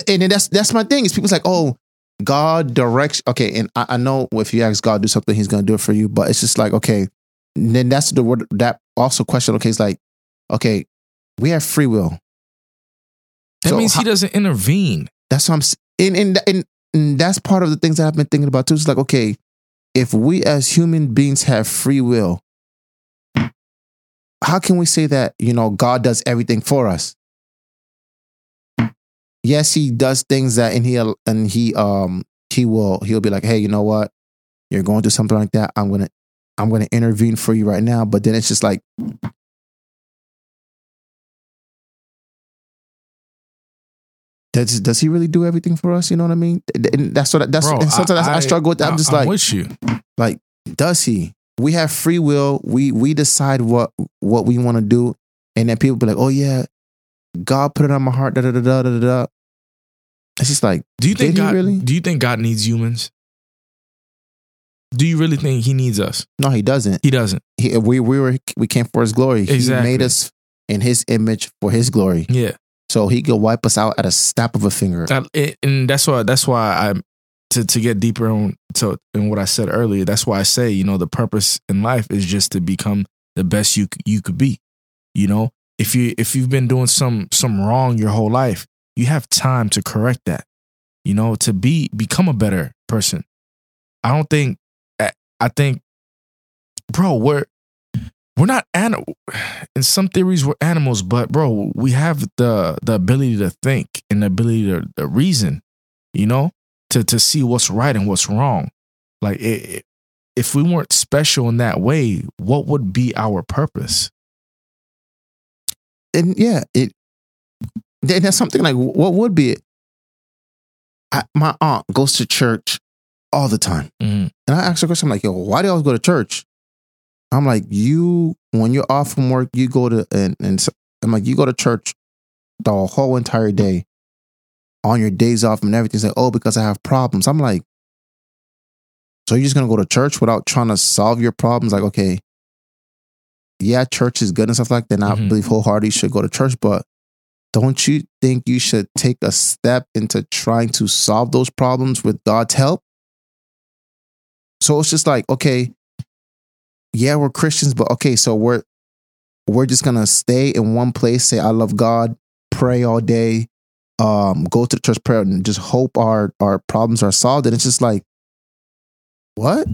And then that's that's my thing. Is people's like, oh, God directs. Okay, and I, I know if you ask God to do something, He's going to do it for you. But it's just like, okay, then that's the word that also question. Okay, it's like, okay, we have free will. That So means how- he doesn't intervene. That's what I'm and and, and and that's part of the things that I've been thinking about too. It's like, okay, if we as human beings have free will, how can we say that, you know, God does everything for us? Yes, he does things that and he and he um he will he'll be like, hey, you know what? You're going through something like that. I'm gonna I'm gonna intervene for you right now. But then it's just like does does he really do everything for us? You know what I mean? And that's what that's Bro, and sometimes I, I struggle with that. I'm just like, with you. Like, does he? We have free will. We we decide what what we want to do, and then people be like, "Oh yeah, God put it on my heart." Da da da da da da. It's just like, Do you think God? really? Do you think God needs humans? Do you really think He needs us? no, he doesn't. He doesn't. He, we we were we came for his glory. Exactly. He made us in his image for his glory, Yeah, so he could wipe us out at a snap of a finger. And that's why. That's why I to to get deeper on to in what I said earlier. That's why I say you know the purpose in life is just to become the best you you could be. You know, if you if you've been doing some some wrong your whole life, you have time to correct that. You know, to be become a better person. I don't think. I- think, bro, we're we're not animal. In some theories, we're animals, but bro, we have the the ability to think and the ability to, reason. You know, to to see what's right and what's wrong. Like it, if we weren't special in that way, what would be our purpose? And yeah, it then that's something like what would be it? I, my aunt goes to church all the time. Mhm. And I asked her question, I'm like, yo, why do y'all go to church? I'm like, you, when you're off from work, you go to, and, and I'm like, you go to church the whole entire day on your days off and everything. She's like, oh, because I have problems. I'm like, so you're just going to go to church without trying to solve your problems? Like, okay, yeah, church is good and stuff like that. And I Mhm. believe wholeheartedly should go to church, but don't you think you should take a step into trying to solve those problems with God's help? So it's just like, okay, yeah, we're Christians, but okay, so we're we're just gonna stay in one place, say I love God, pray all day, um, go to the church prayer and just hope our our problems are solved. And it's just like, what?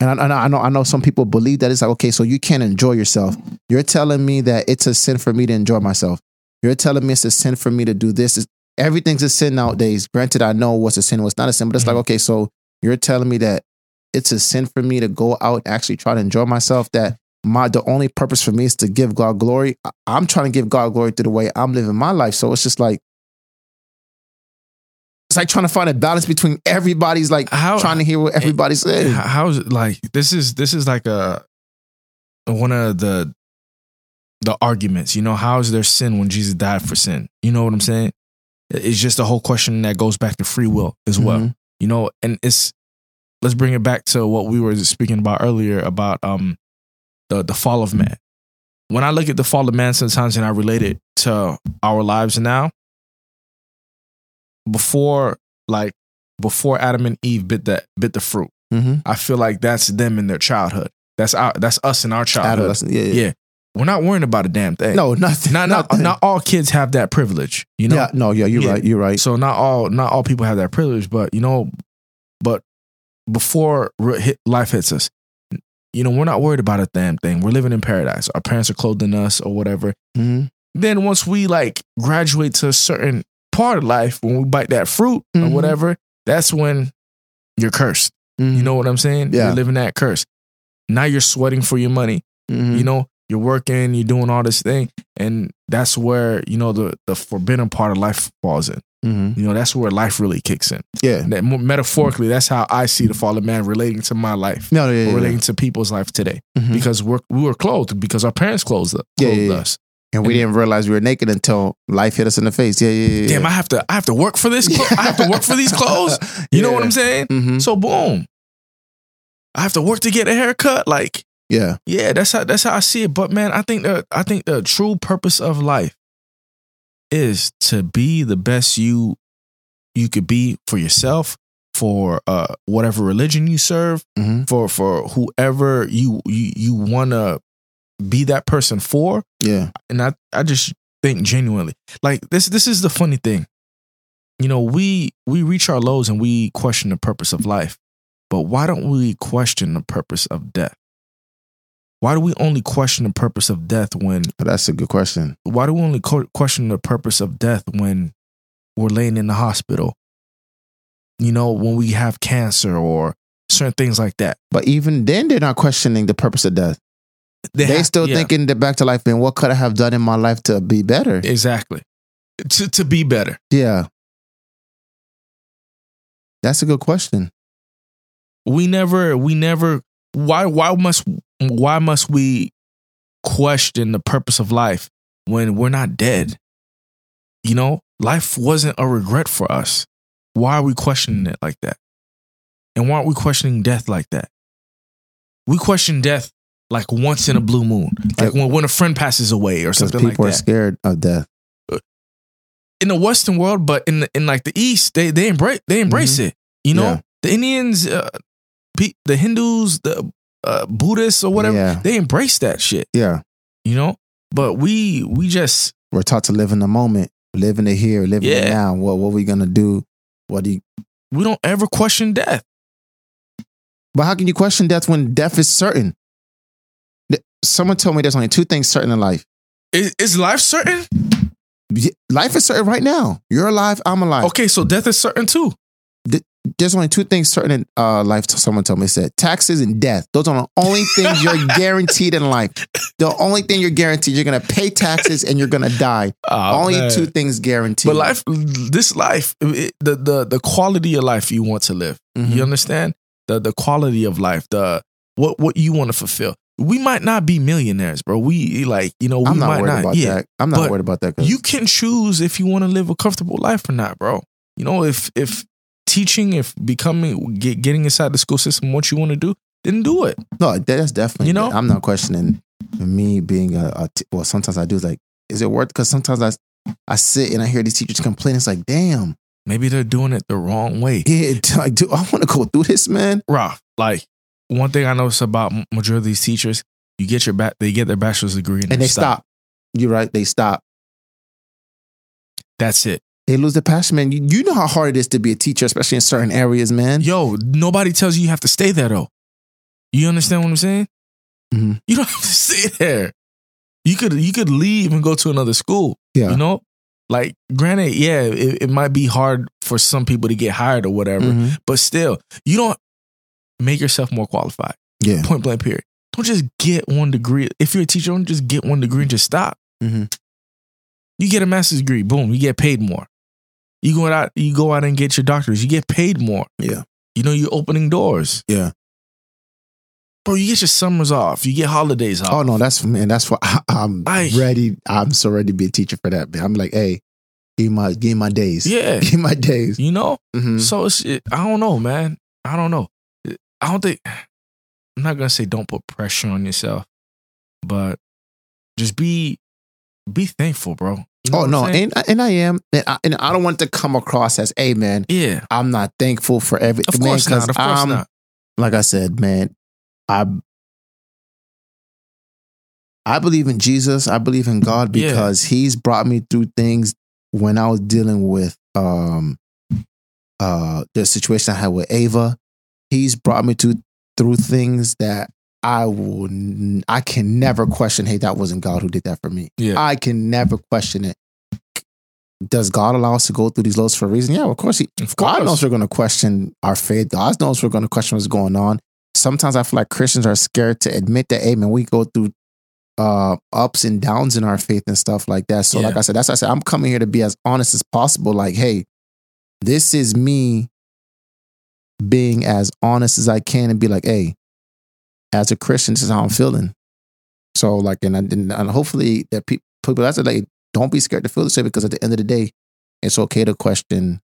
And I, I know I know some people believe that it's like, okay, so you can't enjoy yourself. You're telling me that it's a sin for me to enjoy myself. You're telling me it's a sin for me to do this. It's- everything's a sin nowadays. Granted, I know what's a sin, what's not a sin, but it's like, Mhm. okay, so you're telling me that it's a sin for me to go out and actually try to enjoy myself. That my the only purpose for me is to give God glory. I'm trying to give God glory through the way I'm living my life. So it's just like it's like trying to find a balance between everybody's like How- trying to hear what everybody's saying. How's like this is this is like a one of the the arguments. You know, how is there sin when Jesus died for sin? You know what I'm saying? It's just a whole question that goes back to free will as well. Mhm. You know, and it's let's bring it back to what we were speaking about earlier about um the the fall of man. When I look at the fall of man sometimes and I relate it to our lives now, before like before Adam and Eve bit that bit the fruit, Mhm. I feel like that's them in their childhood. That's our that's us in our childhood. Yeah, yeah. Yeah. We're not worrying about a damn thing. No, nothing. Not not nothing. not all kids have that privilege, you know. yeah, no, yeah, you're Yeah. right. You're right. So not all not all people have that privilege, but you know, but before life hits us, you know, we're not worried about a damn thing. We're living in paradise. Our parents are clothing us or whatever. Mhm. Then once we like graduate to a certain part of life, when we bite that fruit or Mhm. whatever, that's when you're cursed. Mhm. You know what I'm saying? Yeah. You're living that curse. Now you're sweating for your money. Mhm. You know, you're working, you're doing all this thing, and that's where you know the the forbidden part of life falls in. Mhm. You know, that's where life really kicks in. yeah. That, metaphorically, that's how I see the fallen man relating to my life, No, yeah, or yeah, relating to people's life today, Mhm. because we're we were clothed because our parents clothed, Yeah, clothed yeah, yeah. us. And we didn't realize we were naked until life hit us in the face. Yeah, yeah, yeah. Damn, I have to I have to work for this. I have to work for these clothes. You know what I'm saying? Mm-hmm. So boom, I have to work to get a haircut. Like Yeah, Yeah, that's how that's how I see it. But man, I think that I think the true purpose of life is to be the best you you could be for yourself, for uh whatever religion you serve, Mhm. for for whoever you you you want to be that person for. yeah, And I I just think genuinely. Like this this is the funny thing. You know, we we reach our lows and we question the purpose of life. But why don't we question the purpose of death? Why do we only question the purpose of death when that's a good question. why do we only co- question the purpose of death when we're laying in the hospital? You know, when we have cancer or certain things like that. But even then, they're not questioning the purpose of death. They, have- still yeah, thinking that back to life. Man, what could I have done in my life to be better? exactly to to be better. yeah, that's a good question. we never we never why why must why must we question the purpose of life when we're not dead you know life wasn't a regret for us why are we questioning it like that and why aren't we questioning death like that we question death like once in a blue moon like when, when a friend passes away or something like that. People are scared of death. in the western world but in the, in like the east they they embrace they embrace it you know Mm-hmm. Yeah. the indians uh, pe- the hindus the uh, buddhists or whatever Yeah. they embrace that shit Yeah, you know but we we just we're taught to live in the moment, live in the here, live in the now. What what we gonna do? What do you? we don't ever question death But how can you question death when death is certain? Someone told me there's only two things certain in life. Is, is life certain? Life is certain right now. You're alive. I'm alive. Okay, so death is certain too. There's only two things certain in uh, life. Someone told me. Said taxes and death. Those are the only things you're guaranteed in life. The only thing you're guaranteed, you're gonna pay taxes and you're gonna die. Oh, only man. two things guaranteed. But life, this life, it, the the the quality of life you want to live. Mhm. You understand the the quality of life, the what what you want to fulfill. We might not be millionaires, bro. We like you know we I'm not might worried not. about yeah, that. I'm not worried about that. you can choose if you want to live a comfortable life or not, bro. You know if if teaching, if becoming get, getting inside the school system, what you want to do, then do it. No, that's definitely. You know? I'm not questioning me being a. a t- well, sometimes I do. Like, is it worth? Because sometimes I, I sit and I hear these teachers complain. It's like, damn, Maybe they're doing it the wrong way. yeah, like, do I want to go through this, man? Rough. Like one thing I notice about majority of these teachers, you get your back, they get their bachelor's degree and, And they stop. You're right. They stop. That's it. They lose the passion, man. You, you know how hard it is to be a teacher, especially in certain areas, man. Yo, nobody tells you you have to stay there though. You understand what I'm saying? Mhm. You don't have to stay there. You could you could leave and go to another school. Yeah. You know, like granted, yeah, it, it might be hard for some people to get hired or whatever, Mhm. but still, you don't make yourself more qualified. Yeah. Point blank. Period. Don't just get one degree. If you're a teacher, don't just get one degree and just stop. Mhm. You get a master's degree, boom, you get paid more. You go out, you go out and get your doctors, you get paid more. Yeah. You know, you're opening doors. Yeah. Bro, you get your summers off, you get holidays off. Oh no, that's man. That's what I, I'm Aye. ready. I'm so ready to be a teacher for that, man. I'm like, hey, give my give my days. Yeah. give my days. You know? Mhm. So it's it, I don't know, man. I don't know. I don't think I'm not gonna say don't put pressure on yourself, but just be be thankful, bro. You know Oh no, and and I am, and I, and I don't want to come across as, hey man, yeah, I'm not thankful for everything. of man, course 'cause not. Of course I'm- not. Like I said, man, I I believe in Jesus. I believe in God Yeah. because He's brought me through things when I was dealing with um uh the situation I had with Ava. He's brought me to through things that I will I can never question. Hey, that wasn't God who did that for me. Yeah. I can never question it. Does God allow us to go through these lows for a reason? Yeah, of course. He, Of course. God knows we're going to question our faith. God knows we're going to question what's going on. Sometimes I feel like Christians are scared to admit that, hey, man, we go through uh, ups and downs in our faith and stuff like that. So, Yeah. like I said, that's why I said I'm coming here to be as honest as possible. Like, hey, this is me being as honest as I can and be like, hey, as a Christian, this is how I'm feeling. So, like, and, I- and, and hopefully that pe- people, that's like, don't be scared to feel this way because at the end of the day, it's okay to question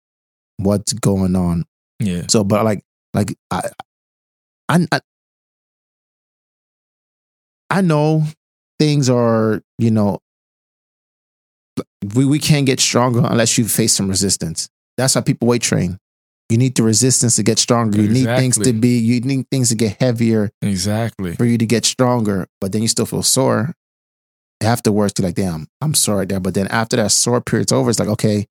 what's going on. Yeah. So, but like, like I, I, I, I know things are, you know, we we can't get stronger unless you face some resistance. That's how people weight train. You need the resistance to get stronger. You need things to be. You need things to get heavier Exactly. for you to get stronger. But then you still feel sore. Afterwards, you're like, damn, I'm sore right there. But then after that sore period's over, it's like, okay,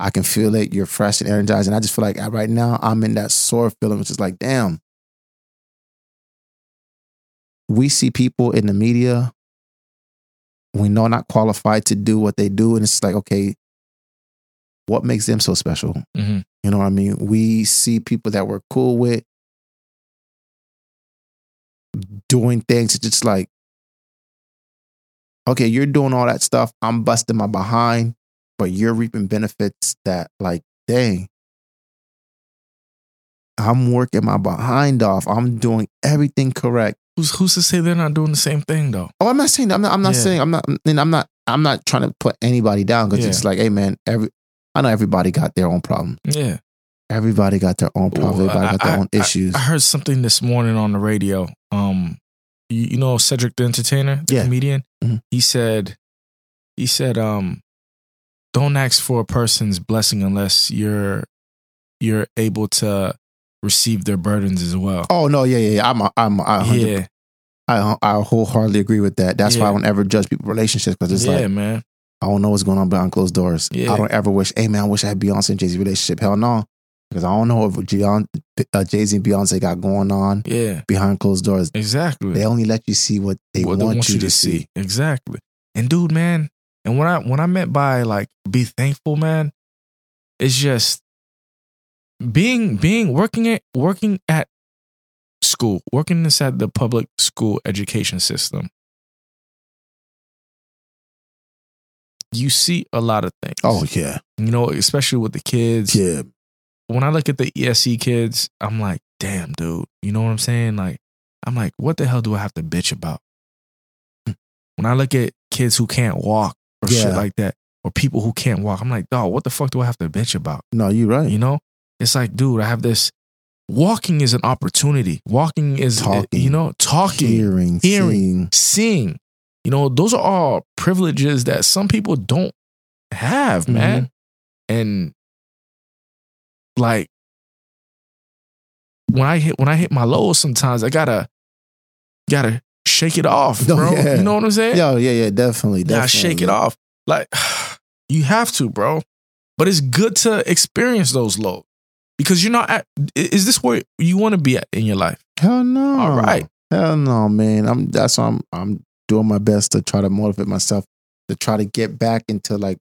I can feel it. You're fresh and energized. And I just feel like uh, right now I'm in that sore feeling, which is like, damn. We see people in the media we know not qualified to do what they do. And it's like, okay, what makes them so special? hmm You know what I mean? We see people that we're cool with doing things. It's just like, okay, you're doing all that stuff. I'm busting my behind, but you're reaping benefits that, like, dang, I'm working my behind off. I'm doing everything correct. Who's who's to say they're not doing the same thing though? Oh, I'm not saying I'm not. I'm not Yeah. saying I'm not. And I'm not. I'm not trying to put anybody down because Yeah. it's like, hey, man, every. I know everybody got their own problem. Yeah. Everybody got their own problems. Well, Everybody got their I- own I- issues. I heard something this morning on the radio. Um, you, you know Cedric the Entertainer, the Yeah. comedian. Mhm. He said, he said, um, don't ask for a person's blessing unless you're you're able to receive their burdens as well. Oh no, yeah, yeah, yeah. I'm, I'm, I, yeah, I, I wholeheartedly agree with that. That's why I don't ever judge people's relationships because it's yeah, like man. I don't know what's going on behind closed doors. Yeah. I don't ever wish, hey man, I wish I had Beyonce and Jay Z relationship. Hell no. because I don't know what Beyonce, uh, Jay Z and Beyonce got going on Yeah, behind closed doors. exactly. They only let you see what they, what want, you to see. Exactly. And dude, man, and when I when I meant by like be thankful, man, it's just being being working at working at school, working inside the public school education system. You see a lot of things. Oh yeah, you know, especially with the kids. yeah. When I look at the ESC kids, I'm like, damn, dude. You know what I'm saying? Like, I'm like, what the hell do I have to bitch about? Hmm. When I look at kids who can't walk or shit like that, or people who can't walk, I'm like, dog, what the fuck do I have to bitch about? No, you're right. You know? It's like, dude, I have this. Walking is an opportunity. Walking is, Talking. you know, talking, hearing, hearing. seeing. seeing. You know, those are all privileges that some people don't have, man. Mm-hmm. And like when I hit when I hit my lows, sometimes I gotta gotta shake it off, Oh, bro. yeah. You know what I'm saying? Yeah, yeah, yeah. Definitely, Yeah, definitely. shake it off. Like you have to, bro. But it's good to experience those lows because you're not at. Is this where you want to be at in your life? Hell no. All right. Hell no, man. I'm that's why I'm I'm doing my best to try to motivate myself to try to get back into like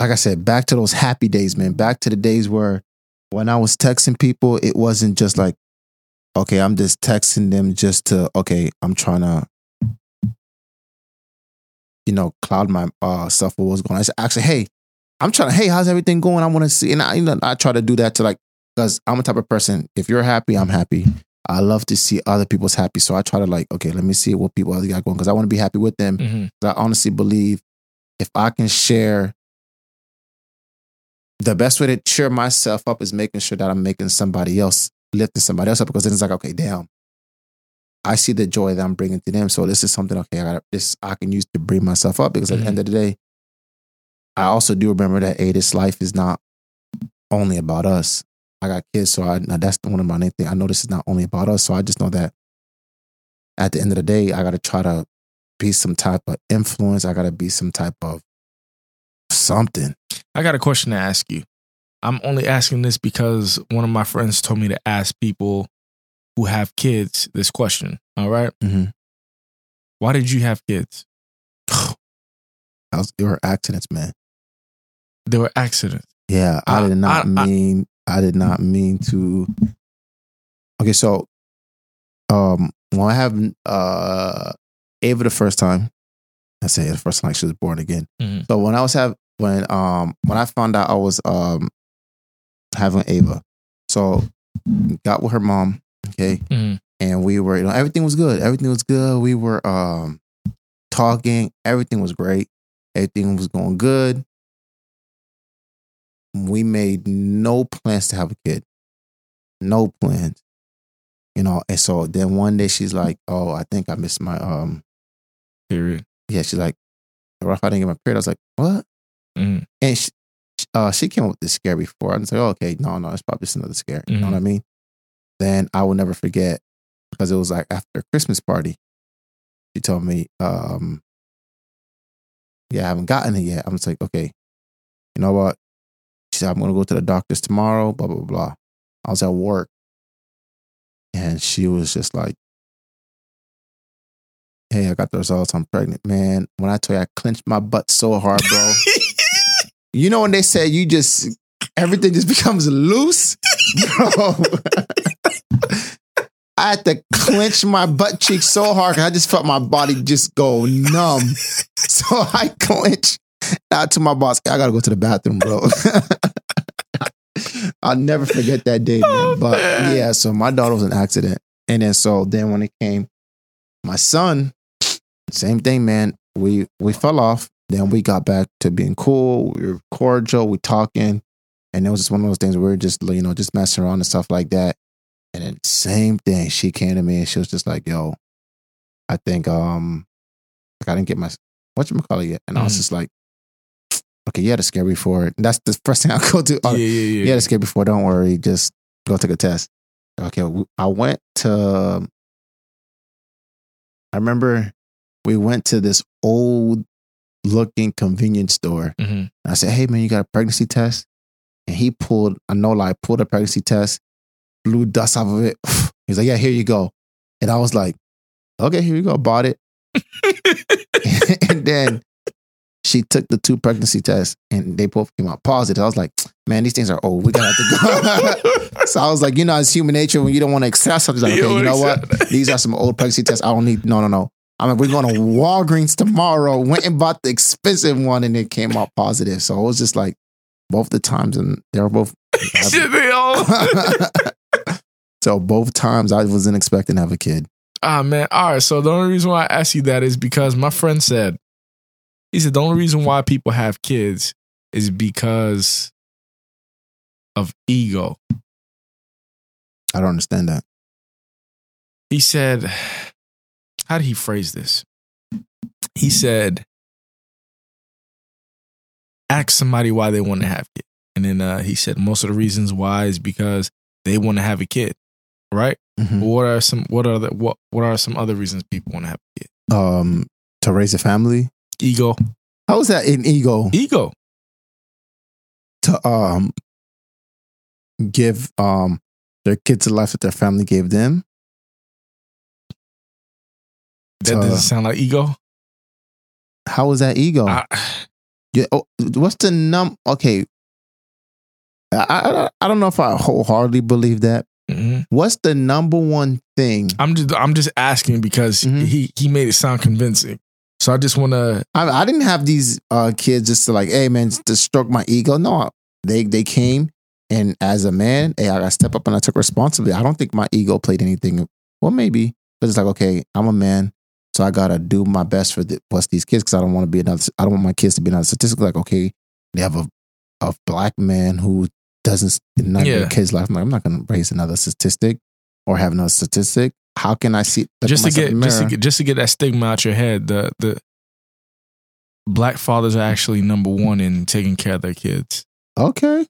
like I said, back to those happy days, man. Back to the days where when I was texting people, it wasn't just like, okay, I'm just texting them just to okay, I'm trying to you know, cloud my uh stuff for what's going on. I said, actually, hey, I'm trying to, hey, how's everything going? I want to see. And I, you know, I try to do that to like, because I'm a type of person, if you're happy, I'm happy. I love to see other people's happy. So I try to like, okay, let me see what people else got going because I want to be happy with them. Mm-hmm. I honestly believe if I can share the best way to cheer myself up is making sure that I'm making somebody else, lifting somebody else up because then it's like, okay, damn. I see the joy that I'm bringing to them. So this is something, okay, I gotta, this I can use to bring myself up because at the end of the day, I also do remember that, hey, this life is not only about us. I got kids, so I that's one of my main things. I know this is not only about us. So I just know that at the end of the day, I got to try to be some type of influence. I got to be some type of something. I got a question to ask you. I'm only asking this because one of my friends told me to ask people who have kids this question. All right. Mm-hmm. Why did you have kids? Was, there were accidents, man. There were accidents. Yeah, I, I- did not I- mean. I, did not mean to. Okay, so, um, when I have uh Ava the first time, I say the first time like she was born again. Mhm. So when I was have when um when I found out I was um having Ava, so got with her mom, okay, Mhm. and we were you know everything was good, everything was good. We were um talking, everything was great, everything was going good we made no plans to have a kid. No plans. You know, and so then one day she's like, Oh, I think I missed my um Period. yeah, she's like, Rough, I didn't get my period. I was like, What? Mhm. And she, uh, she came up with this scare before. I was like, oh, okay, no, no, it's probably just another scare. You know what I mean? Then I will never forget because it was like after a Christmas party. She told me, um, yeah, I haven't gotten it yet. I'm just like, okay, you know what? Said, I'm going to go to the doctor's tomorrow, blah, blah, blah, blah. I was at work and she was just like, hey, I got the results. I'm pregnant. Man, when I tell you I clenched my butt so hard, bro. you know when they say you just, everything just becomes loose? Bro. I had to clench my butt cheek so hard I just felt my body just go numb. So I clenched out to my boss. I gotta go to the bathroom, bro. I'll never forget that day, man. Oh, but yeah, so my daughter was an accident. And then so then when it came, my son, same thing, man. We we fell off. Then we got back to being cool. We were cordial. We talking, and it was just one of those things where we were just you know just messing around and stuff like that. And then same thing, she came to me and she was just like, "Yo, I think um, like I didn't get my what you call it yet," and I was Mhm. just like, "Okay, you had a scare before." And that's the first thing I go to. yeah, Oh, yeah, you had a scare before. Don't worry, just go take a test. Okay, I went to. I remember we went to this old looking convenience store. Mhm. I said, "Hey man, you got a pregnancy test?" and he pulled I know, like, pulled a pregnancy test, blew dust off of it. He's like, "Yeah, here you go," and I was like, "Okay, here you go." Bought it, and then she took the two pregnancy tests, and they both came out positive. I was like, "Man, these things are old. We gotta have to go." so I was like, "You know, it's human nature when you don't want to accept something. Like, You okay, you know what? accept- These are some old pregnancy tests. I don't need. No, no, no." I'm like, we're going to Walgreens tomorrow. Went and bought the expensive one, and it came out positive. So it was just like both the times, and they were both. Shit, they all. so both times I wasn't expecting to have a kid. Ah man. All right. So the only reason why I asked you that is because my friend said, he said the only reason why people have kids is because of ego. I don't understand that. He said, how did he phrase this? He said, ask somebody why they want to have kids. And then uh, he said most of the reasons why is because they want to have a kid, right? Mhm. What are some what are the what what are some other reasons people want to have a kid? Um, to raise a family. Ego. How is that an ego Ego. to um give um their kids the life that their family gave them? That To- doesn't sound like ego. How is that ego? I, Yeah. Oh, what's the num? Okay. I, I I don't know if I wholeheartedly believe that. Mhm. What's the number one thing? I'm just I'm just asking because Mhm. he he made it sound convincing. So I just want to. I, I didn't have these uh, kids just to like, hey man, to stroke my ego. No, they they came and as a man, hey, I got to step up and I took responsibility. I don't think my ego played anything. Well, maybe, but it's like, okay, I'm a man, so I gotta do my best for the, what's these kids because I don't want to be another. I don't want my kids to be another statistic. Like, okay, they have a a black man who doesn't of Yeah. kids' life. I'm, like, I'm not gonna raise another statistic or have another statistic. How can I see just to get just to get just to get that stigma out your head. The the black fathers are actually number one in taking care of their kids. okay?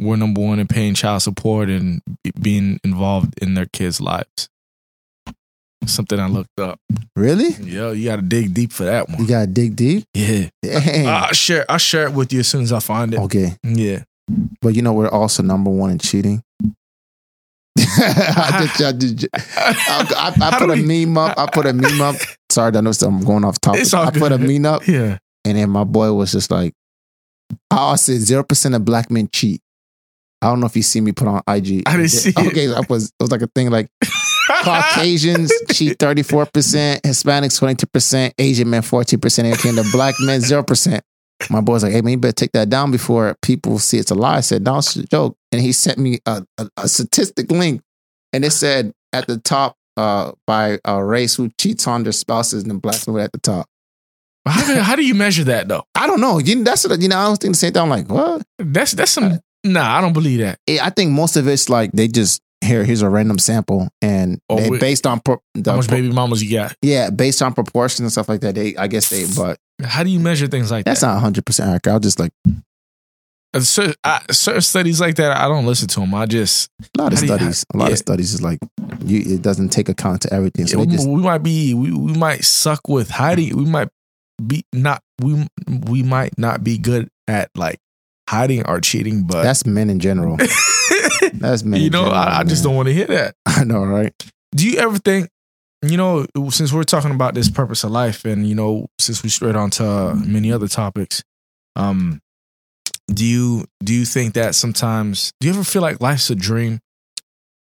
We're number one in paying child support and being involved in their kids' lives. Something I looked up. Really? Yo, you got to dig deep for that one. You gotta dig deep. Yeah, Dang. I'll share. I'll share it with you as soon as I find it. Okay. Yeah, But you know, we're also number one in cheating. I, just, I, just, I, I, I put a we- meme up. I put a meme up. Sorry, I know I'm going off topic. I put a meme up, yeah. and then my boy was just like, "I said zero percent of black men cheat." I don't know if you see me put on IG. I didn't see it. Okay, that was it was like a thing like Caucasians cheat thirty four percent, Hispanics twenty two percent, Asian men fourteen percent, and the black men zero percent. My boy's like, "Hey man, you better take that down before people see it's a lie." I said, "No, it's a joke," and he sent me a, a, a statistic link, and it said at the top uh, by race who cheats on their spouses, and the black people at the top. How do, how do you measure that though? I don't know. You, that's you know. I don't think the same thing. I'm like, what? That's that's some. Nah, I don't believe that. I think most of it's like they just here. Here's a random sample, and Oh, they, wait. based on pro, the, How much baby mamas you got? yeah, based on proportions and stuff like that. They, I guess they, but How do you measure things like that's that? That's not 100 percent accurate. I'll just like I, certain studies like that, I don't listen to them. I just a lot of do you- studies. A lot yeah. of studies is like you. It doesn't take account to everything. So we, just we might be we, we might suck with hiding. We might be not we we might not be good at like hiding or cheating, but that's men in general. That's men. you in know, general, I, I just don't want to hear that. I know, right? Do you ever think, you know, since we're talking about this purpose of life, and you know, since we straight on to many other topics, um, do you do you think that sometimes do you ever feel like life's a dream?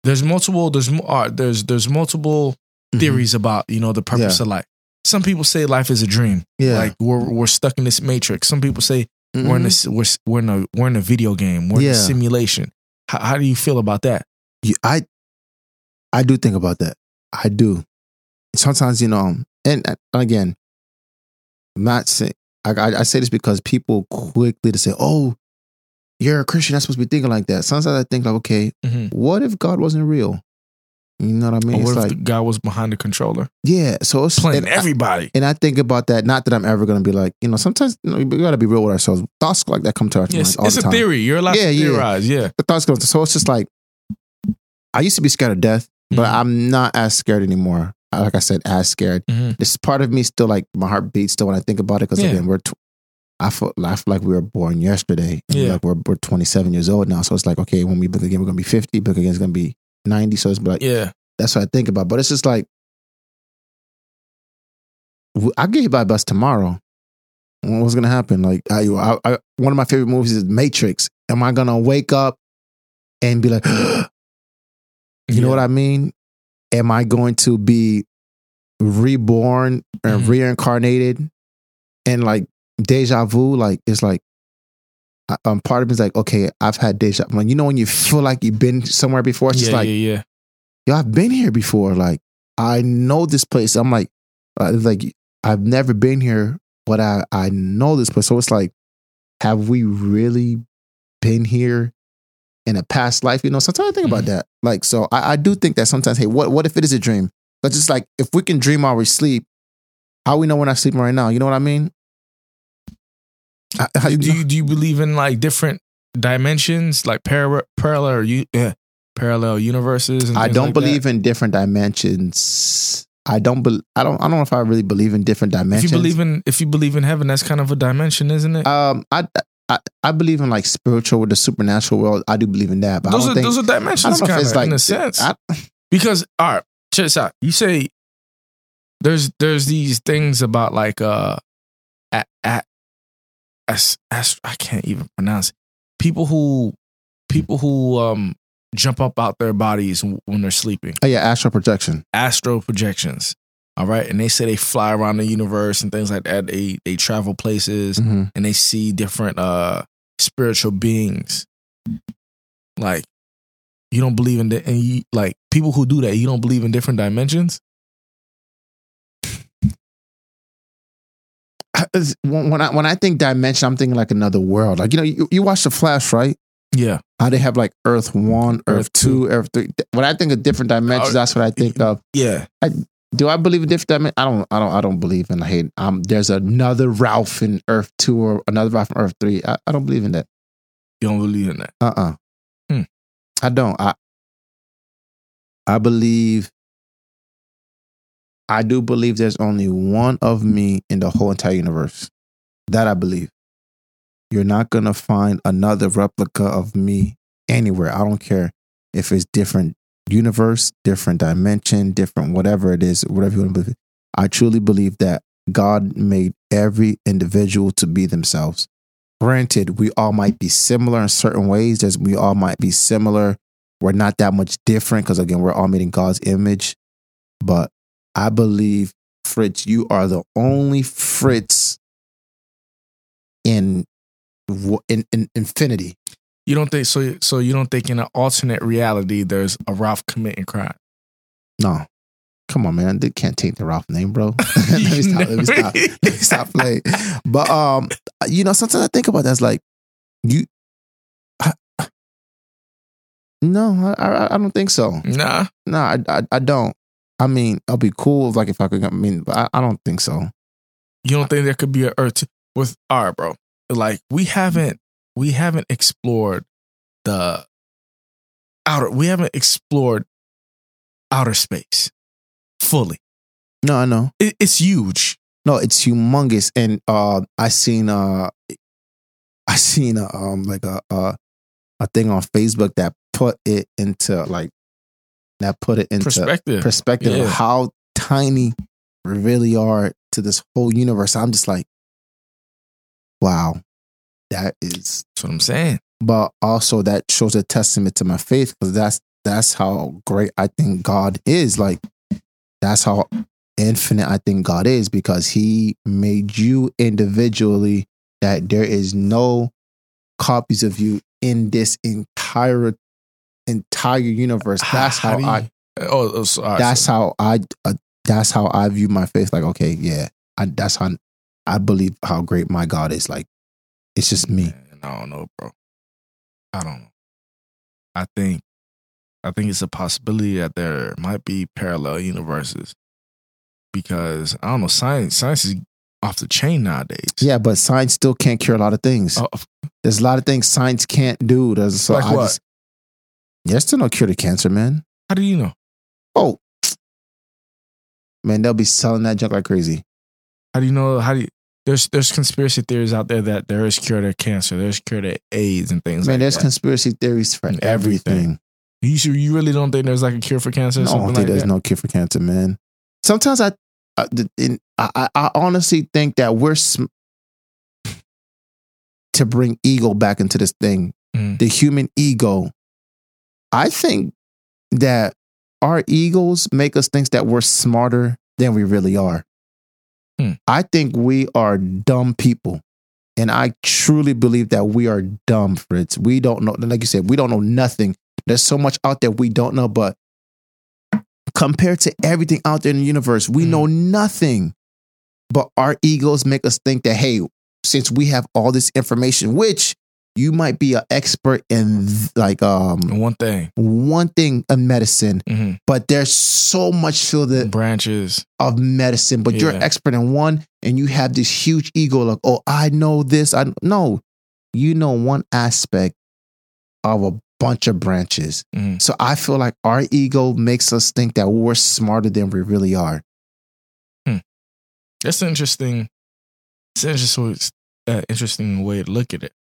There's multiple there's uh, there's there's multiple Mhm. theories about you know the purpose Yeah. of life. Some people say life is a dream, Yeah. like we're we're stuck in this matrix. Some people say we're in this we're we're in a we're in a video game, we're in a simulation. How, how do you feel about that? You- I I do think about that. I do. Sometimes, you know, and again, I'm not saying I, I, I say this because people quickly to say, "Oh, you're a Christian. Not supposed to be thinking like that." Sometimes I think like, okay, Mhm. what if God wasn't real? You know what I mean? Or it's what if like, the guy was behind the controller yeah. So it's playing and I- everybody? and I think about that. Not that I'm ever going to be like, you know, sometimes you know, we got to be real with ourselves. Thoughts like that come to our Yes, all it's the a time. theory. You're allowed Yeah, to yeah. theorize. Yeah. The thoughts go. So it's just like, I used to be scared of death, but Mhm. I'm not as scared anymore. Uh, Like I said, as scared. Mhm. This part of me still like my heart beats still when I think about it because Yeah. again we're tw- I feel, I feel like we were born yesterday. And Yeah. Like we're, we're 27 years old now. So it's like, okay, when we blink again, we're going to be 50. Blink again is going to be 90. So it's like, Yeah. that's what I think about. But it's just like, I get hit by a bus tomorrow. What's going to happen? Like, I, I, I, one of my favorite movies is Matrix. Am I going to wake up and be like, you know what I mean? Am I going to be reborn or Mhm. reincarnated and like deja vu? Like it's like um, part of me is like, okay, I've had deja. When you know when you feel like you've been somewhere before, it's yeah, just like, yeah, yeah. yo, I've been here before. Like I know this place. I'm like, uh, like I've never been here, but I I know this place. So it's like, have we really been here in a past life? You know, sometimes I think about Mhm. that. Like, so I, I do think that sometimes, hey, what what if it is a dream? But just like if we can dream while we sleep, how we know we're not sleeping right now? You know what I mean? How- how you- do you do you believe in like different dimensions, like para- parallel you yeah, parallel universes? And I don't like believe that? in different dimensions. I don't. Be, I don't. I don't know if I really believe in different dimensions. If you believe in if you believe in heaven, that's kind of a dimension, isn't it? Um, I, I I believe in like spiritual, with the supernatural world. I do believe in that, but those I are don't think. those are dimensions, don't know if kind of like in a sense. I, because all right, check this out. You say there's there's these things about like uh at at as, as I can't even pronounce it. people who people who um jump up out their bodies when they're sleeping. oh yeah, astral projection. astral projections. All right. And they say they fly around the universe and things like that. They they travel places hmm and they see different uh spiritual beings. Like you don't believe in the and you like people who do that, you don't believe in different dimensions? When I when I think dimension, I'm thinking like another world. Like you know, you, you watch the Flash, right? Yeah. How they have like Earth one, Earth, Earth two, Earth three. When I think of different dimensions, Uh, that's what I think of. Yeah. Do I believe in different dimensions? I don't. I don't. I don't believe in. Hey, um, there's another Ralph in Earth two or another Ralph in Earth three. I, I don't believe in that. You don't believe in that. Uh uh Hmm. I don't. I I believe I do believe there's only one of me in the whole entire universe. That I believe. You're not gonna find another replica of me anywhere. I don't care if it's different universe, different dimension, different whatever it is, whatever you want to believe. I truly believe that God made every individual to be themselves. Granted, we all might be similar in certain ways. as we all might be similar. We're not that much different because again, we're all made in God's image. But I believe, Fritz, you are the only Fritz in in, in infinity. You don't think so so you don't think in an alternate reality there's a Ralph committing crime. No. Come on, man. They can't take the Ralph name, bro. let me stop. Let me stop. Let me stop playing. But um, you know, sometimes I think about that's like you. I, no, I, I I don't think so. Nah. nah, I, I I don't. I mean, I'll be cool if, like if I could. I mean, but I, I don't think so. You don't think there could be an Earth with all right, bro? Like we haven't we haven't explored the outer we haven't explored outer space fully. No, I know. It, it's huge. No, it's humongous. And uh, I seen uh, I seen a, um like a, a a thing on Facebook that put it into like that put it into Perspective. perspective Yeah. of how tiny we really are to this whole universe. I'm just like, wow, that is. That's what I'm saying. But also that shows a testament to my faith because that's that's how great I think God is. Like that's how infinite I think God is because He made you individually. That there is no copies of you in this entire entire universe. That's how, do you- I. Oh, oh so, all right, That's so- how I. Uh, that's how I view my faith. Like, okay, yeah, I, that's how I believe how great my God is. Like, it's just me. Man, I don't know, bro. I don't know. I think I think it's a possibility that there might be parallel universes because I don't know. Science science is off the chain nowadays. Yeah, but science still can't cure a lot of things. Oh, There's a lot of things science can't do. There's so Like I what? Just, there's still no cure to cancer, man. how do you know? Oh, man, they'll be selling that junk like crazy. How do you know? How do you? There's there's conspiracy theories out there that there is cure to cancer, there's cure to AIDS and things Man, like there's that. conspiracy theories for everything. everything. you you really don't think there's like a cure for cancer? I don't think like there's that? no cure for cancer, man. Sometimes I, I, in, I, I- honestly think that we're sm- to bring ego back into this thing, Mhm. the human ego. I think that our egos make us think that we're smarter than we really are. Hmm. I think we are dumb people. And I truly believe that we are dumb, Fritz. We don't know, like you said, we don't know nothing. There's so much out there we don't know, but compared to everything out there in the universe, we Mhm. know nothing. But our egos make us think that, hey, since we have all this information, which you might be an expert in like um One thing, one thing in medicine, hmm but there's so much field of- branches. of medicine, but you're an expert in one and you have this huge ego, like, oh, I know this. I no, you know one aspect of a bunch of branches. Mhm. So I feel like our ego makes us think that we're smarter than we really are. That's an interesting. It's an interesting, uh, interesting way to look at it.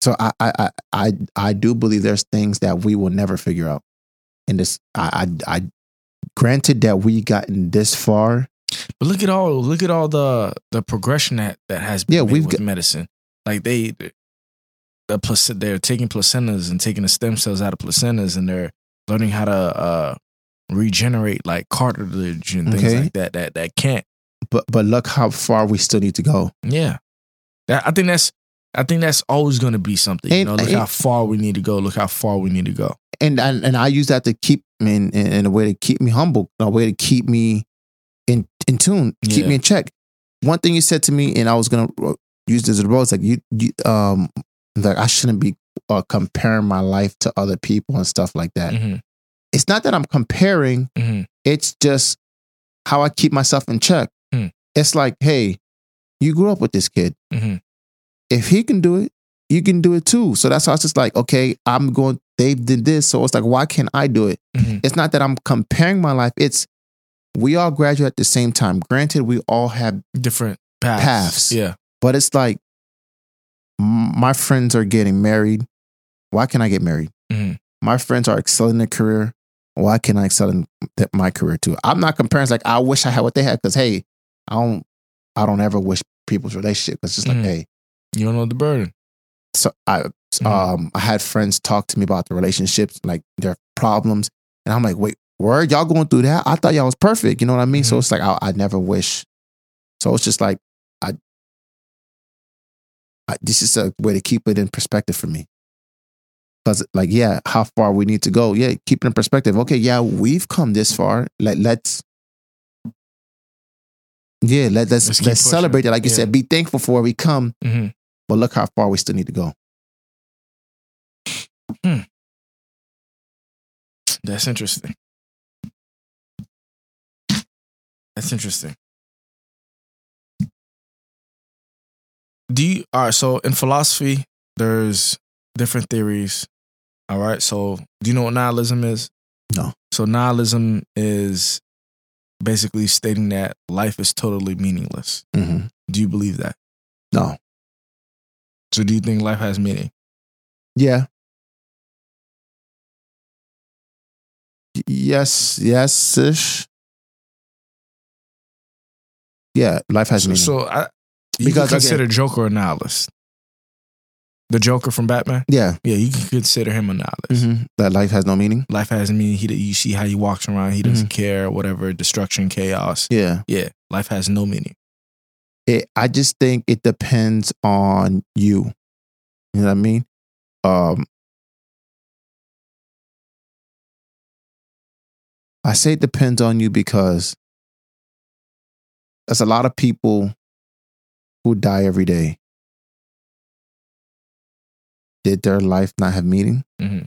So I I I I, I do believe there's things that we will never figure out. And this I I, I granted that we gotten this far. But look at all look at all the the progression that that has been Yeah, we've with got- medicine. Like they the placenta, they're taking placentas and taking the stem cells out of placentas and they're learning how to uh regenerate like cartilage and things Okay. like that that that can't. But but look how far we still need to go. Yeah. That, I think that's I think that's always going to be something. You know, look and- how far we need to go. Look how far we need to go. and and, and I use that to keep me in, in, in a way to keep me humble, a way to keep me in in tune, keep Yeah. me in check. One thing you said to me, and I was gonna uh, use this as a role, it's like you, you um, like I shouldn't be uh, comparing my life to other people and stuff like that. hmm It's not that I'm comparing; hmm it's just how I keep myself in check. Hmm. It's like, hey, you grew up with this kid. hmm If he can do it, you can do it too. So that's why it's just like, okay, I'm going. They did this, so it's like, why can't I do it? hmm it's not that I'm comparing my life. It's we all graduate at the same time. Granted, we all have, Different paths. Paths. Yeah. but it's like my friends are getting married. Why can't I get married? hmm My friends are excelling in their career. Why can't I excel in th- my career too? I'm not comparing. It's like I wish I had what they had because hey, I don't. I don't ever wish people's relationship. It's just like Mhm. hey. You don't know the burden. So I Mhm. um I had friends talk to me about the relationships, like their problems, and I'm like, wait, where y'all going through that? I thought y'all was perfect. You know what I mean? So Mhm. it's like I, I never wish. So it's just like I, I. This is a way to keep it in perspective for me. Because like yeah, how far we need to go? Yeah, keep it in perspective. Okay, yeah, we've come this far. Let let's. Yeah, let, let's Let's let's, celebrate it. Like you Yeah. said, be thankful for where we come, hmm but look how far we still need to go. That's interesting. That's interesting. Do you all right? So in philosophy, there's different theories. All right. So do you know what nihilism is? No. So nihilism is basically stating that life is totally meaningless. hmm Do you believe that? No. So do you think life has meaning? Yeah. Yes, yes ish. Yeah, life has So, meaning. so I, you Because, can again- consider Joker a nihilist. The Joker from Batman. yeah, Yeah, you can consider him a nihilist. mhm, that life has no meaning. Life has meaning. He, you see how he walks around. He doesn't Mm-hmm. care. Whatever destruction, chaos. Yeah, Yeah, life has no meaning. It, I just think it depends on you. You know what I mean? Um, I say it depends on you because there's a lot of people who die every day. Did their life not have meaning? hmm